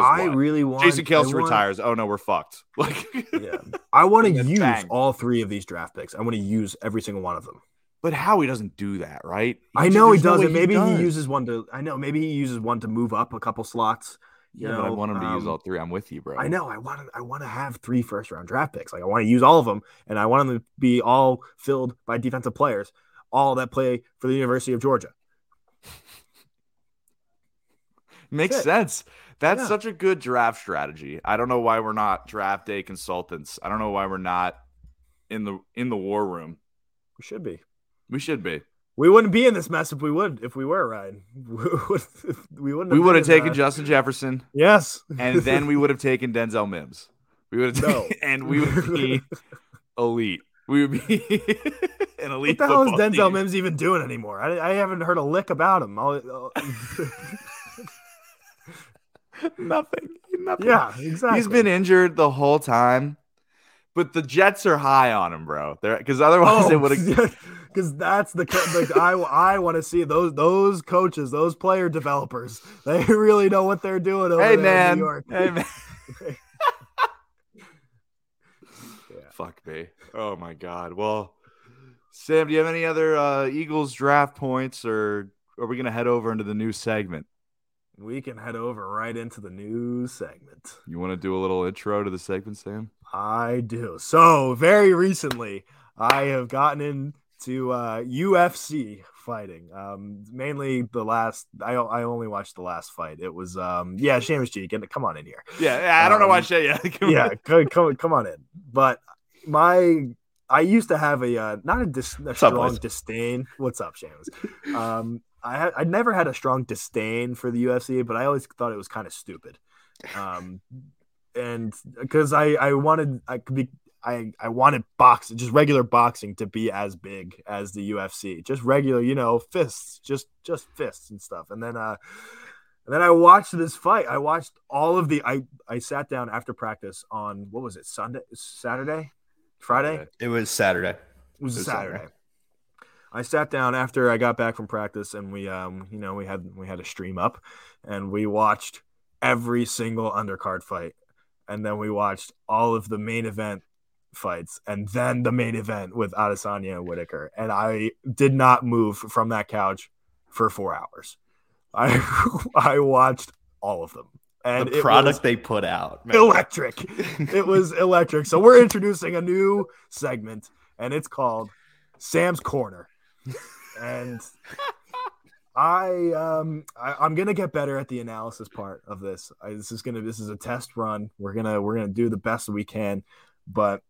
I what? really want Jason I Kelce want- retires. Oh no, we're fucked. Like, Yeah. I want to use bang. all three of these draft picks. I want to use every single one of them. but Howie doesn't do that, right? I just- know he doesn't. way maybe does. he uses one to. I know. Maybe he uses one to move up a couple slots. You Yeah, but I want him to use um, all three. I'm with you, bro. I know. I want. to I want to have three first round draft picks. Like I want to use all of them, and I want them to be all filled by defensive players, all that play for the University of Georgia. Makes sense. That's Yeah. such a good draft strategy. I don't know why we're not draft day consultants. I don't know why we're not in the in the war room. We should be. We should be. We wouldn't be in this mess if we would. If we were Ryan, we wouldn't. We would have taken uh, Justin Jefferson, Yes, and then we would have taken Denzel Mims. We would have, No. and we would be elite. We would be an elite. What the hell is Denzel team. Mims even doing anymore? I, I haven't heard a lick about him. Nothing. Nothing. yeah, exactly. He's been injured the whole time, but the Jets are high on him, bro. Because otherwise, they would have. because that's the like I I want to see those those coaches, those player developers. They really know what they're doing over Hey there in man, New York. hey man. Yeah. Fuck me. Oh my god. Well, Sam, do you have any other uh, Eagles draft points, or are we gonna head over into the new segment? We can head over right into the news segment. You want to do a little intro to the segment, Sam? I do. So very recently, I have gotten into uh, UFC fighting. Um, mainly the last. I I only watched the last fight. It was um yeah, Seamus G. Come on in here. Yeah, I don't know why Um, Shay. Yeah, yeah, come, come come on in. But my I used to have a uh, not a, dis- a strong boys? disdain. What's up, Seamus? Um, I had I never had a strong disdain for the UFC, but I always thought it was kind of stupid. Um, and because I I wanted I could be. I, I wanted boxing, just regular boxing, to be as big as the UFC. Just regular, you know, fists, just just fists and stuff. And then uh, and then I watched this fight. I watched all of the. I I sat down after practice on what was it? Sunday, Saturday, Friday. It was Saturday. It was It was Saturday. Saturday. I sat down after I got back from practice, and we um you know we had we had a stream up, and we watched every single undercard fight, and then we watched all of the main event fights, and then the main event with Adesanya and Whittaker, and I did not move from that couch for four hours. I I watched all of them, and the product they put out. man. electric. it was electric. So we're introducing a new segment, and it's called Sam's Corner. And I um I, I'm gonna get better at the analysis part of this. I, this is gonna this is a test run. We're gonna we're gonna do the best we can, but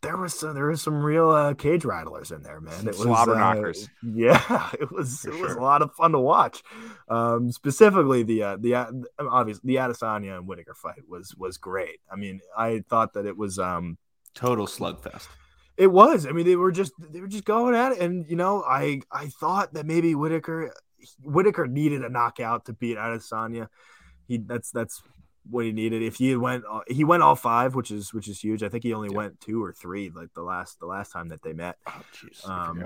there was some, there was some real uh, cage rattlers in there, man. It was Slobber uh, knockers. Yeah, it was For it was sure. a lot of fun to watch. Um, specifically the uh, the uh, obviously the Adesanya and Whittaker fight was was great. I mean, I thought that it was um Total slugfest. It was. I mean, they were just they were just going at it, and you know, I I thought that maybe Whittaker Whittaker needed a knockout to beat Adesanya. He that's that's what he needed. If he went uh, he went all five, which is which is huge. I think he only went two or three like the last the last time that they met. Oh, jeez. Um.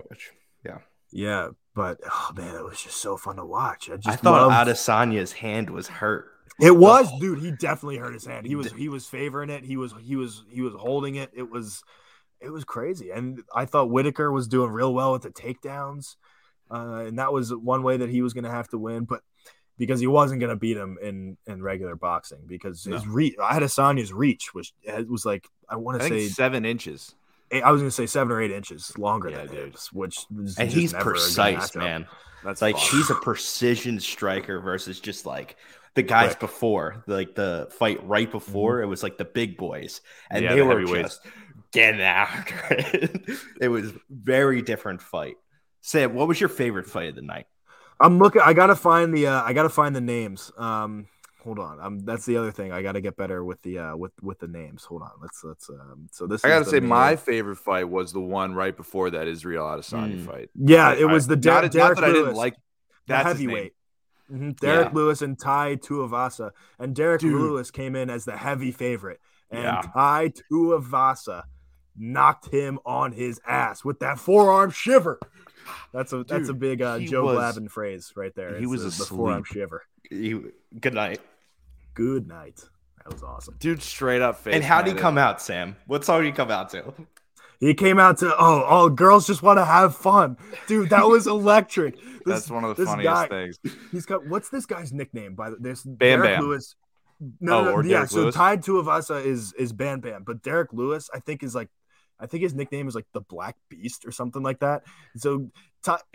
Yeah. Yeah, but oh man, it was just so fun to watch. I just I thought loved- Adesanya's hand was hurt. It was, Oh. dude. He definitely hurt his hand. He was he was favoring it. He was he was he was holding it. It was it was crazy. And I thought Whittaker was doing real well with the takedowns, uh, and that was one way that he was going to have to win. But because he wasn't going to beat him in in regular boxing, because his reach, Adesanya's reach which was like I want to say seven inches. eight, I was going to say seven or eight inches longer Yeah, than dude. his, which was And just he's never precise, man. That's Like fun. he's a precision striker versus just like the guys Quick. before, like the fight right before. It was like the big boys, and Yeah, they the were just getting after it. it was very different fight. Sam, what was your favorite fight of the night? I'm looking. I gotta find the. Uh, I gotta find the names. Um, hold on. Um, that's the other thing. I gotta get better with the uh with with the names. Hold on. Let's let's um. So this. I gotta say, main- my favorite fight was the one right before that Israel Adesanya Mm. fight. Yeah, it I- was the not, Der- not Derrick that I didn't like. the That's his name. heavyweight. Mhm, Derrick Yeah. Lewis and Ty Tuivasa, and Derrick Dude. Lewis came in as the heavy favorite, and Yeah. Ty Tuivasa knocked him on his ass with that forearm shiver. That's a that's a big uh, Joe was- Glavin phrase right there. he It's was the, the forearm shiver. You, good night. Good night. That was awesome. Dude, straight up face. and how did he come out, Sam? What song did he come out to? He came out to oh oh girls just want to have fun, dude. That was electric. This- That's one of the this funniest guy- things. He's got what's this guy's nickname? By the this Bam Derrick Bam. Lewis. No, Oh, no, or yeah. Derrick So Lewis? tied to Avasa is is Bam Bam, but Derrick Lewis I think is like, I think his nickname is like the Black Beast or something like that. So Ty,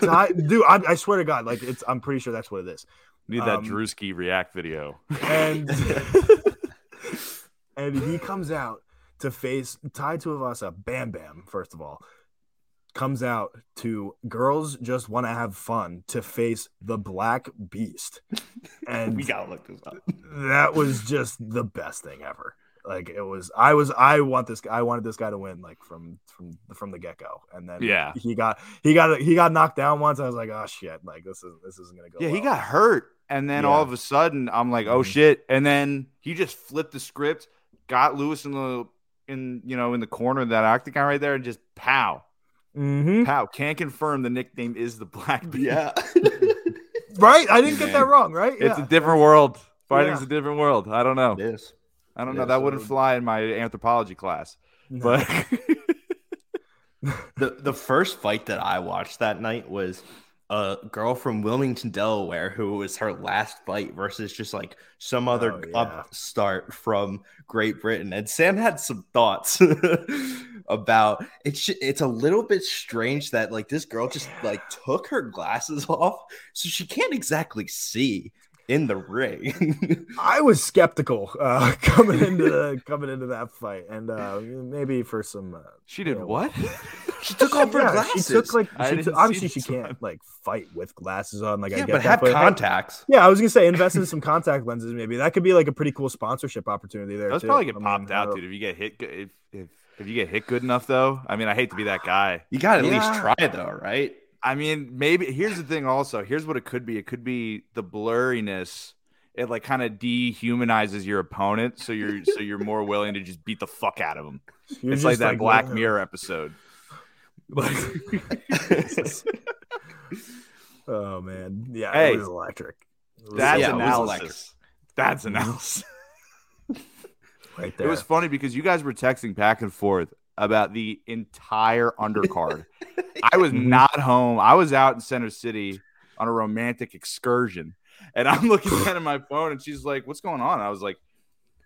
Ty, dude, I, I swear to God, like it's I'm pretty sure that's what it is. Need that Um, Drewski react video. and and he comes out to face Ty Tuivasa. Bam Bam, first of all, comes out to girls just want to have fun to face the Black Beast, and we gotta look this up. that was just the best thing ever. Like it was, I was, I want this, I wanted this guy to win, like from from from the get go, and then Yeah. he got he got he got knocked down once. I was like, oh shit, like this is this isn't gonna go. Yeah, he got hurt, and then Yeah. all of a sudden, I'm like, "Oh Mhm. shit!" And then he just flipped the script, got Lewis in the in you know in the corner of that octagon right there, and just pow, Mhm. pow. Can't confirm the nickname is the Black Beast. Yeah. right. I didn't get that wrong, right? it's Yeah. a different world. Fighting's Yeah. a different world. I don't know. it is. I don't Yeah, know. That wouldn't fly in my anthropology class. No. But The the first fight that I watched that night was a girl from Wilmington, Delaware, who was her last fight versus just like some other Oh, yeah. upstart from Great Britain. And Sam had some thoughts about it's. It's a little bit strange that like this girl just like took her glasses off, so she can't exactly see in the ring. I was skeptical uh, coming into the, coming into that fight, and uh, maybe for some. Uh, She did Yeah, what? she took off her yeah, glasses. She took like she didn't took, obviously she can't like fight with glasses on. Like I yeah, get but that, have hey, contacts. Yeah, I was gonna say invest in some contact lenses. Maybe that could be like a pretty cool sponsorship opportunity there. Those too. probably get I mean, popped out, dude. If you get hit, good- if if if you get hit good enough, though. I mean, I hate to be that guy. You got to at Yeah. least try though, right? I mean, maybe here's the thing. Also, here's what it could be. It could be the blurriness. It like kind of dehumanizes your opponent, so you're so you're more willing to just beat the fuck out of them. you're it's like that Black uh, Mirror episode. Oh man, yeah, Hey, it was electric. It was That's Yeah, analysis. That's analysis. right there. It was funny because you guys were texting back and forth about the entire undercard. I was Mhm. not home. I was out in Center City on a romantic excursion, and I'm looking down at my phone, and she's like, "What's going on?" I was like,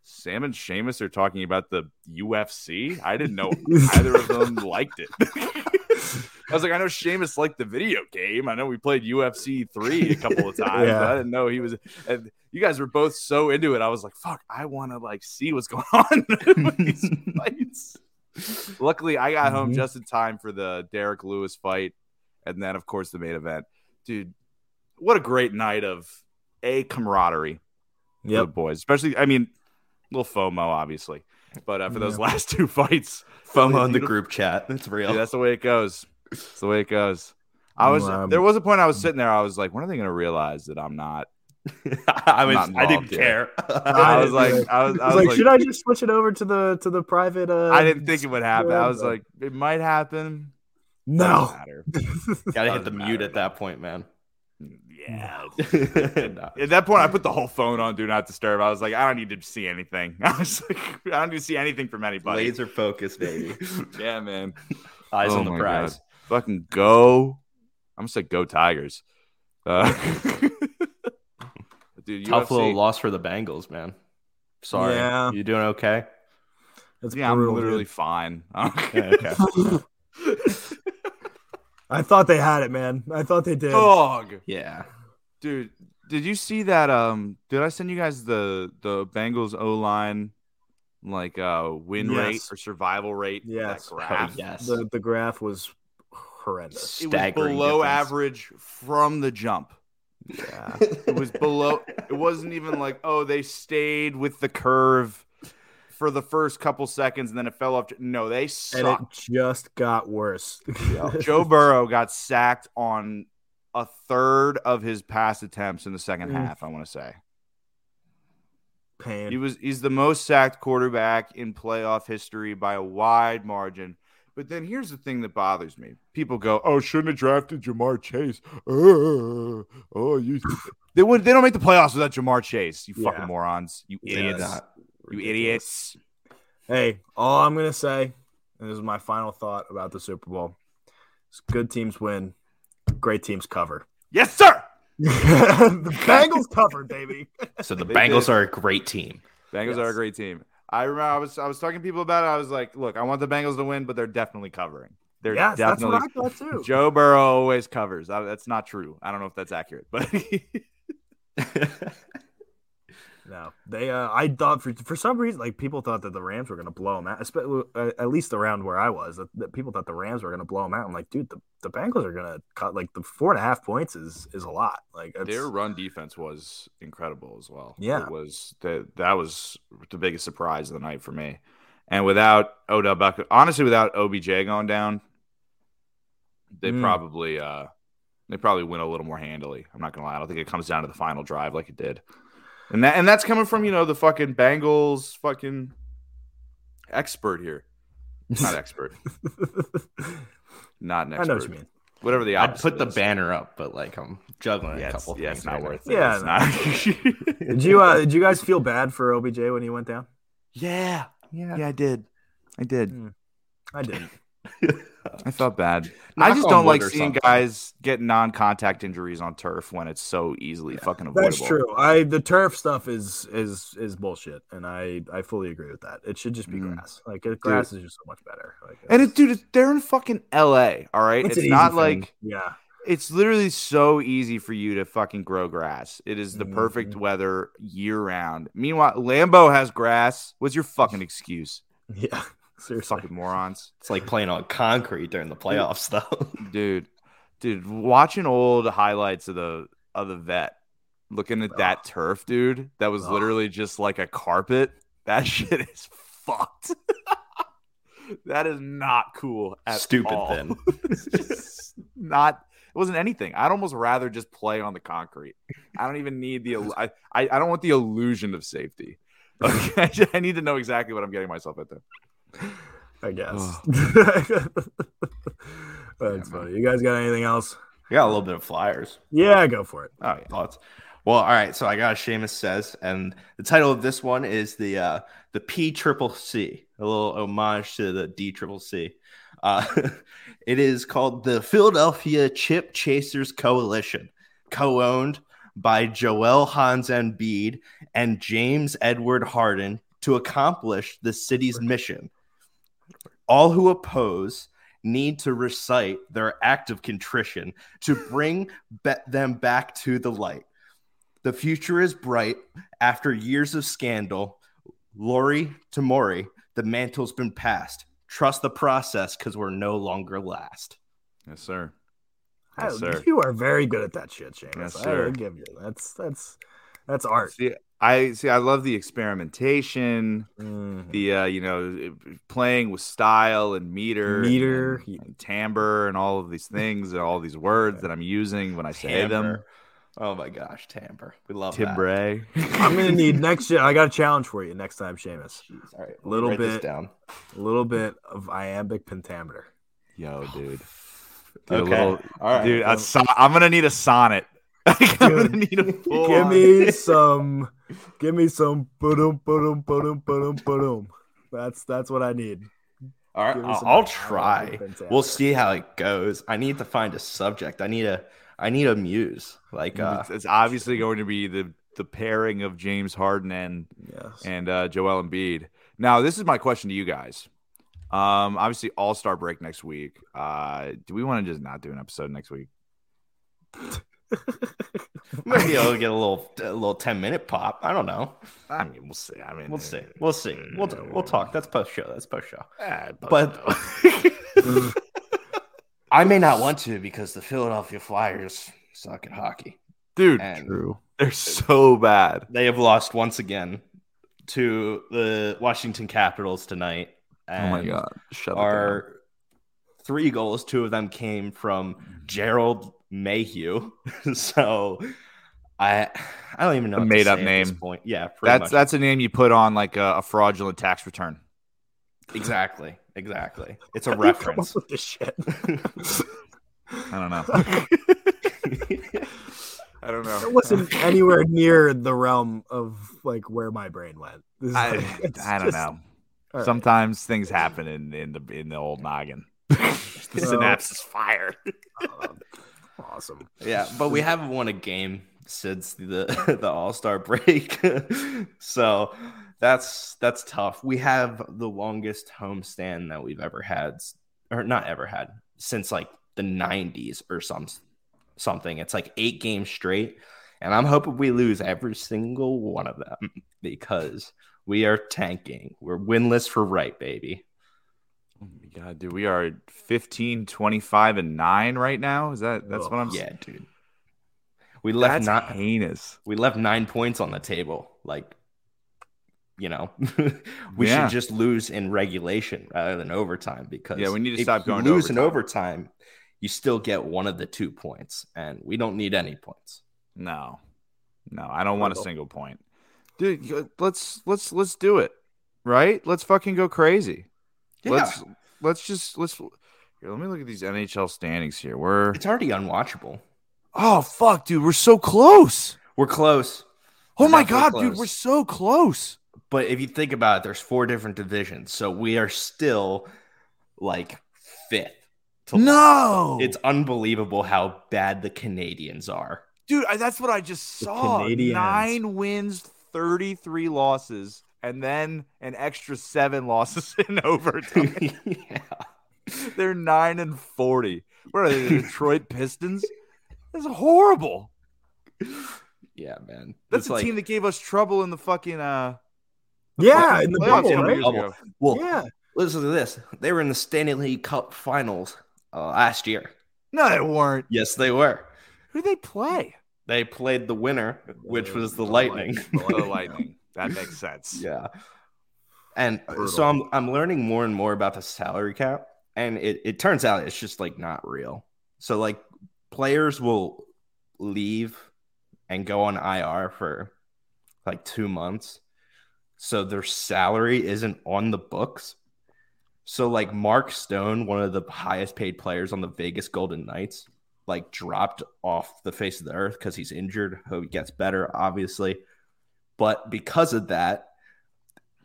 "Sam and Seamus are talking about the UFC." I didn't know either of them liked it. I was like, I know Seamus liked the video game. I know we played UFC three a couple of times. Yeah. I didn't know he was. And you guys were both so into it. I was like, fuck, I want to like see what's going on with these fights. Luckily, I got home Mhm. just in time for the Derrick Lewis fight, and then of course the main event. Dude, what a great night of a camaraderie for the boys. Especially, I mean, a little FOMO, obviously, but uh, for those Yeah. last two fights, FOMO in the group chat. That's real. Dude, that's the way it goes. That's the way it goes. I was Um, there was a point I was sitting there. I was like, when are they going to realize that I'm not? I was. I didn't involved here. care. I was like. I was, I I was was like, like, should I just switch it over to the to the private? Uh, I didn't think it would happen. I was but- like, it might happen. no. Gotta hit the Doesn't mute matter, at that point, man. Yeah. At that point, I put the whole phone on do not disturb. I was like, I don't need to see anything. I was like, I don't need to see anything from anybody. Laser focus, baby. Yeah, man. Eyes Oh on the prize. God. Fucking go. I'm gonna say go Tigers. Uh, dude, Tough UFC little loss for the Bengals, man. Sorry. Yeah. You doing okay? That's Yeah, I'm literally dude. fine. Yeah, okay. I thought they had it, man. I thought they did. Dog, yeah. dude. Did you see that? Um, did I send you guys the the Bengals O line like uh win rate or survival rate? Yes. that Oh, graph. yes. The the graph was horrendous. It was Staggering below difference. average from the jump. Yeah. It was below. it wasn't even like oh they stayed with the curve for the first couple seconds and then it fell off. No, they and it sucked. just got worse. Joe Burrow got sacked on a third of his pass attempts in the second Mm. half. I want to say he was he's the most sacked quarterback in playoff history by a wide margin. But then here's the thing that bothers me: people go, "Oh, shouldn't have drafted Ja'Marr Chase." Uh, oh, you they would they don't make the playoffs without Ja'Marr Chase. You fucking morons, you idiots, not you idiots. Hey, all I'm gonna say, and this is my final thought about the Super Bowl: is good teams win, great teams cover. Yes, sir. the Bengals covered, baby. So the They Bengals did. are a great team. Bengals are a great team. I remember I was I was talking to people about it. I was like, look, I want the Bengals to win, but they're definitely covering. They're yes, that's definitely what I thought too. Joe Burrow always covers. I, that's not true. I don't know if that's accurate, but No, they. Uh, I thought for for some reason, like people thought that the Rams were going to blow them out. Especially uh, at least around where I was, that, that people thought the Rams were going to blow them out. I'm like, dude, the, the Bengals are going to cut like the four and a half points is is a lot. Like it's, their run defense was incredible as well. Yeah. it was that that was the biggest surprise of the night for me. And without Odell Beckham, honestly, without OBJ going down, they Mm. probably uh they probably win a little more handily. I'm not gonna lie. I don't think it comes down to the final drive like it did. And that and that's coming from, you know, the fucking Bengals fucking expert here. Not expert. Not an I expert. know what you mean. Whatever the I'd put the is. banner up, but like I'm juggling Yeah, a it's, couple yeah, things. it's not right worth it. Yeah, It's not. Did you uh, did you guys feel bad for OBJ when he went down? yeah. Yeah, yeah. I did. I did. I didn't. I felt bad. Knock I just don't like seeing something. guys get non-contact injuries on turf when it's so easily fucking avoidable. That's true. I the turf stuff is is is bullshit, and I I fully agree with that. It should just be Mm. grass. Like grass is just so much better. Like, And it's- it, dude, it's- they're in fucking L.A. All right, it's, easy not thing. like yeah, it's literally so easy for you to fucking grow grass. It is the perfect Mhm. weather year round. Meanwhile, Lambeau has grass. What's your fucking excuse? yeah. Seriously, Fucking morons, It's like playing on concrete during the playoffs, though. dude. Dude, watching old highlights of the of the vet, looking at that turf, dude, that was literally just like a carpet. That shit is fucked. that is not cool at Stupid all. It's not. It wasn't anything. I'd almost rather just play on the concrete. I don't even need the. I I, I don't want the illusion of safety. Okay, I need to know exactly what I'm getting myself into. I guess. Ugh. That's Yeah, funny. You guys got anything else? We got a little bit of flyers. Yeah, go for it. Oh yeah. thoughts. Well, all right. So I got a Seamus says, and the title of this one is the uh, the P Triple C, a little homage to the D Triple C. Uh, it is called the Philadelphia Chip Chasers Coalition, co-owned by Joel Hans and Embiid and James Edward Harden to accomplish the city's mission. All who oppose need to recite their act of contrition to bring be- them back to the light. The future is bright after years of scandal. Lori to Morey, the mantle's been passed. Trust the process because we're no longer last. Yes, sir. Yes, oh, sir. You are very good at that shit, James. Yes, I sir. will give you that's that's that's art. See, I see. I love the experimentation. Mhm. The uh, you know, playing with style and meter, Meter. and, and timbre, and all of these things, and all these words that I'm using when I say them. Oh my gosh, timbre. We love that. Timbre. I'm gonna need next. I got a challenge for you next time, Seamus. Jeez, all right, A little bit. down. A little bit of iambic pentameter. Yo, dude. Okay. little- All right. dude, a son- I'm gonna need a sonnet. I'm gonna need a full give me some. Give me some. Boom, boom, boom, boom, boom. That's that's what I need. All right, I'll, some I'll try. We'll see how it goes. I need to find a subject. I need a I need a muse. Like uh it's, it's obviously going to be the the pairing of James Harden and Yes. and uh, Joel Embiid. Now, this is my question to you guys. Um, obviously, All Star break next week. Uh, do we want to just not do an episode next week? maybe I'll get a little a little 10 minute pop. I don't know. I mean, we'll see. I mean, We'll see. We'll see. We'll we'll talk. That's post show. That's post show. eh, But- I may not want to because the Philadelphia Flyers suck at hockey. dude, And True. they're so bad. they have lost once again to the Washington Capitals tonight. Oh my god, shut our Our three goals, two of them came from Gerald Mayhew. so I I don't even know A made-up say at this name. point. Yeah, pretty That's much. that's a name you put on like a, a fraudulent tax return. exactly exactly. It's a How do you come reference. up with this shit. I don't know. I don't know. It wasn't anywhere near the realm of like where my brain went. This is I, like- I don't just- know. all right. Sometimes things happen in, in the in the old noggin. the So- synapse is fired. Awesome. yeah, but we haven't won a game since the the All Star break, so that's that's tough. We have the longest homestand that we've ever had, or not ever had, since like the '90s or some something. It's like eight games straight, and I'm hoping we lose every single one of them because we are tanking. We're winless for right, baby. Oh my god, dude, we are 15, 25, and 9 right now. Is that that's what I'm saying? Yeah, dude. We left That's not heinous. we left nine points on the table. Like, you know, we Yeah. should just lose in regulation rather than overtime because Yeah, we need to if stop you going lose in overtime. overtime. You still get one of the two points, and we don't need any points. No. No, I don't want a single point. Dude, let's let's let's do it. Right? Let's fucking go crazy. Let's let's just let's here, let me look at these NHL standings here. We're it's already unwatchable. Oh fuck, dude, we're so close. We're close, Oh my Definitely god, dude, we're so close. but if you think about it, there's four different divisions, so we are still like fifth. to No, It's unbelievable how bad the Canadiens are. dude. I- That's what I just saw. Nine wins, thirty-three losses, and then an extra seven losses in overtime. yeah. They're nine and forty. What are they? The Detroit Pistons? That's horrible. Yeah, man. That's It's the like, team that gave us trouble in the fucking uh. Yeah, in the playoffs bubble, right? Bubble. well, Yeah. listen to this. They were in the Stanley League Cup finals uh, last year. No, they weren't. Yes, they were. Who did they play? They played the winner, which was the, The Lightning. The Lightning. That makes sense. yeah. And Brutal. so I'm I'm learning more and more about the salary cap, and it, it turns out it's just like not real. So like players will leave and go on IR for like two months. So their salary isn't on the books. So like Mark Stone, one of the highest paid players on the Vegas Golden Knights, like dropped off the face of the earth because he's injured. Hope he gets better, obviously. But because of that,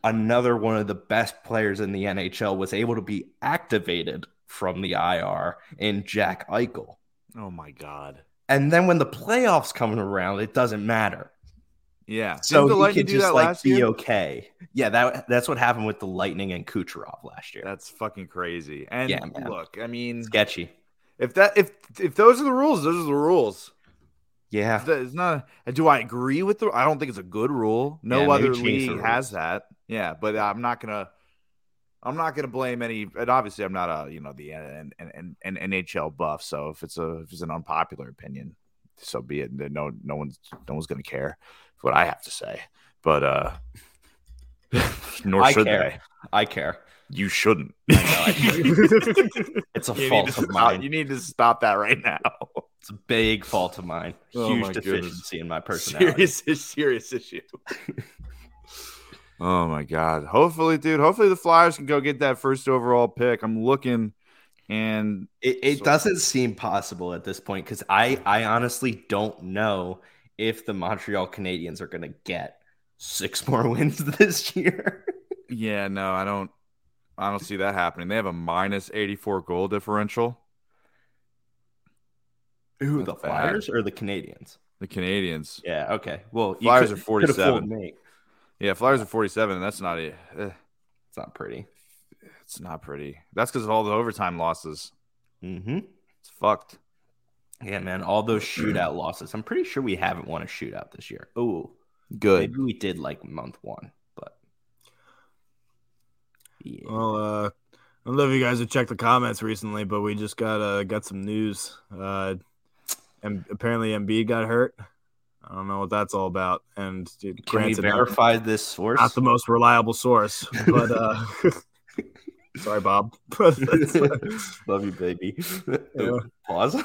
another one of the best players in the NHL was able to be activated from the IR in Jack Eichel. Oh my god. And then when the playoffs come around, it doesn't matter. Yeah. So Didn't the he could just like be year? okay. Yeah, that that's what happened with the Lightning and Kucherov last year. That's fucking crazy. And Yeah, man. look, I mean, Sketchy. if that if if those are the rules, those are the rules. Yeah. It's not- Do I agree with the? I don't think it's a good rule. No Yeah, other league has that. Yeah, but I'm not gonna. I'm not gonna blame any. And obviously, I'm not a you know the an, an, an NHL buff. So if it's a if it's an unpopular opinion, so be it. No no one's no one's gonna care what I have to say. But uh, nor I should care. they. I care. You shouldn't. It's a You fault of stop, mine. you need to stop that right now. It's a big fault of mine. Oh Huge my goodness. deficiency in my personality. serious, serious issue. oh my god! Hopefully, dude. Hopefully, the Flyers can go get that first overall pick. I'm looking, and It, it So- doesn't seem possible at this point because I, I honestly don't know if the Montreal Canadiens are going to get six more wins this year. yeah, no, I don't. I don't see that happening. They have a minus 84 goal differential. Who, the bad. Flyers or the Canadiens? The Canadiens. Yeah, okay. Well, Flyers could- are 47. Yeah, Flyers are 47. And that's not it. Eh, It's not pretty. it's not pretty. That's because of all the overtime losses. Mm-hmm. It's fucked. Yeah, man. All those shootout losses. I'm pretty sure we haven't won a shootout this year. Oh, Good. maybe we did like month one, yeah. Well, uh, I don't know if you guys have checked the comments recently, but we just got uh, got some news. Uh, and apparently Embiid got hurt. I don't know what that's all about. And dude, Can we granted, not- verify this source? Not the most reliable source, but uh, sorry, Bob. Love you, baby. Yeah. Pause.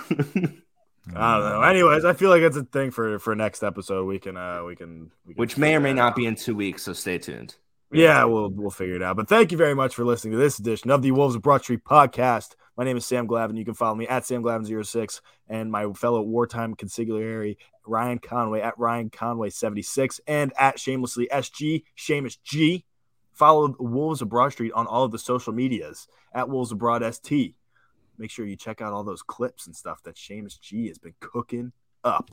I don't know. Anyways, I feel like it's a thing for for next episode. We can uh we can, we can Which may or may figure it not be in two weeks, so stay tuned. Yeah, we'll we'll figure it out. But thank you very much for listening to this edition of the Wolves of Broad Street podcast. My name is Sam Glavin. You can follow me at Sam Glavin06 and my fellow wartime consigliere Ryan Conway at Ryan Conway76 and at Shamelessly SG Seamus G. Follow Wolves of Broad Street on all of the social medias at Wolves Abroad ST. Make sure you check out all those clips and stuff that Seamus G has been cooking up.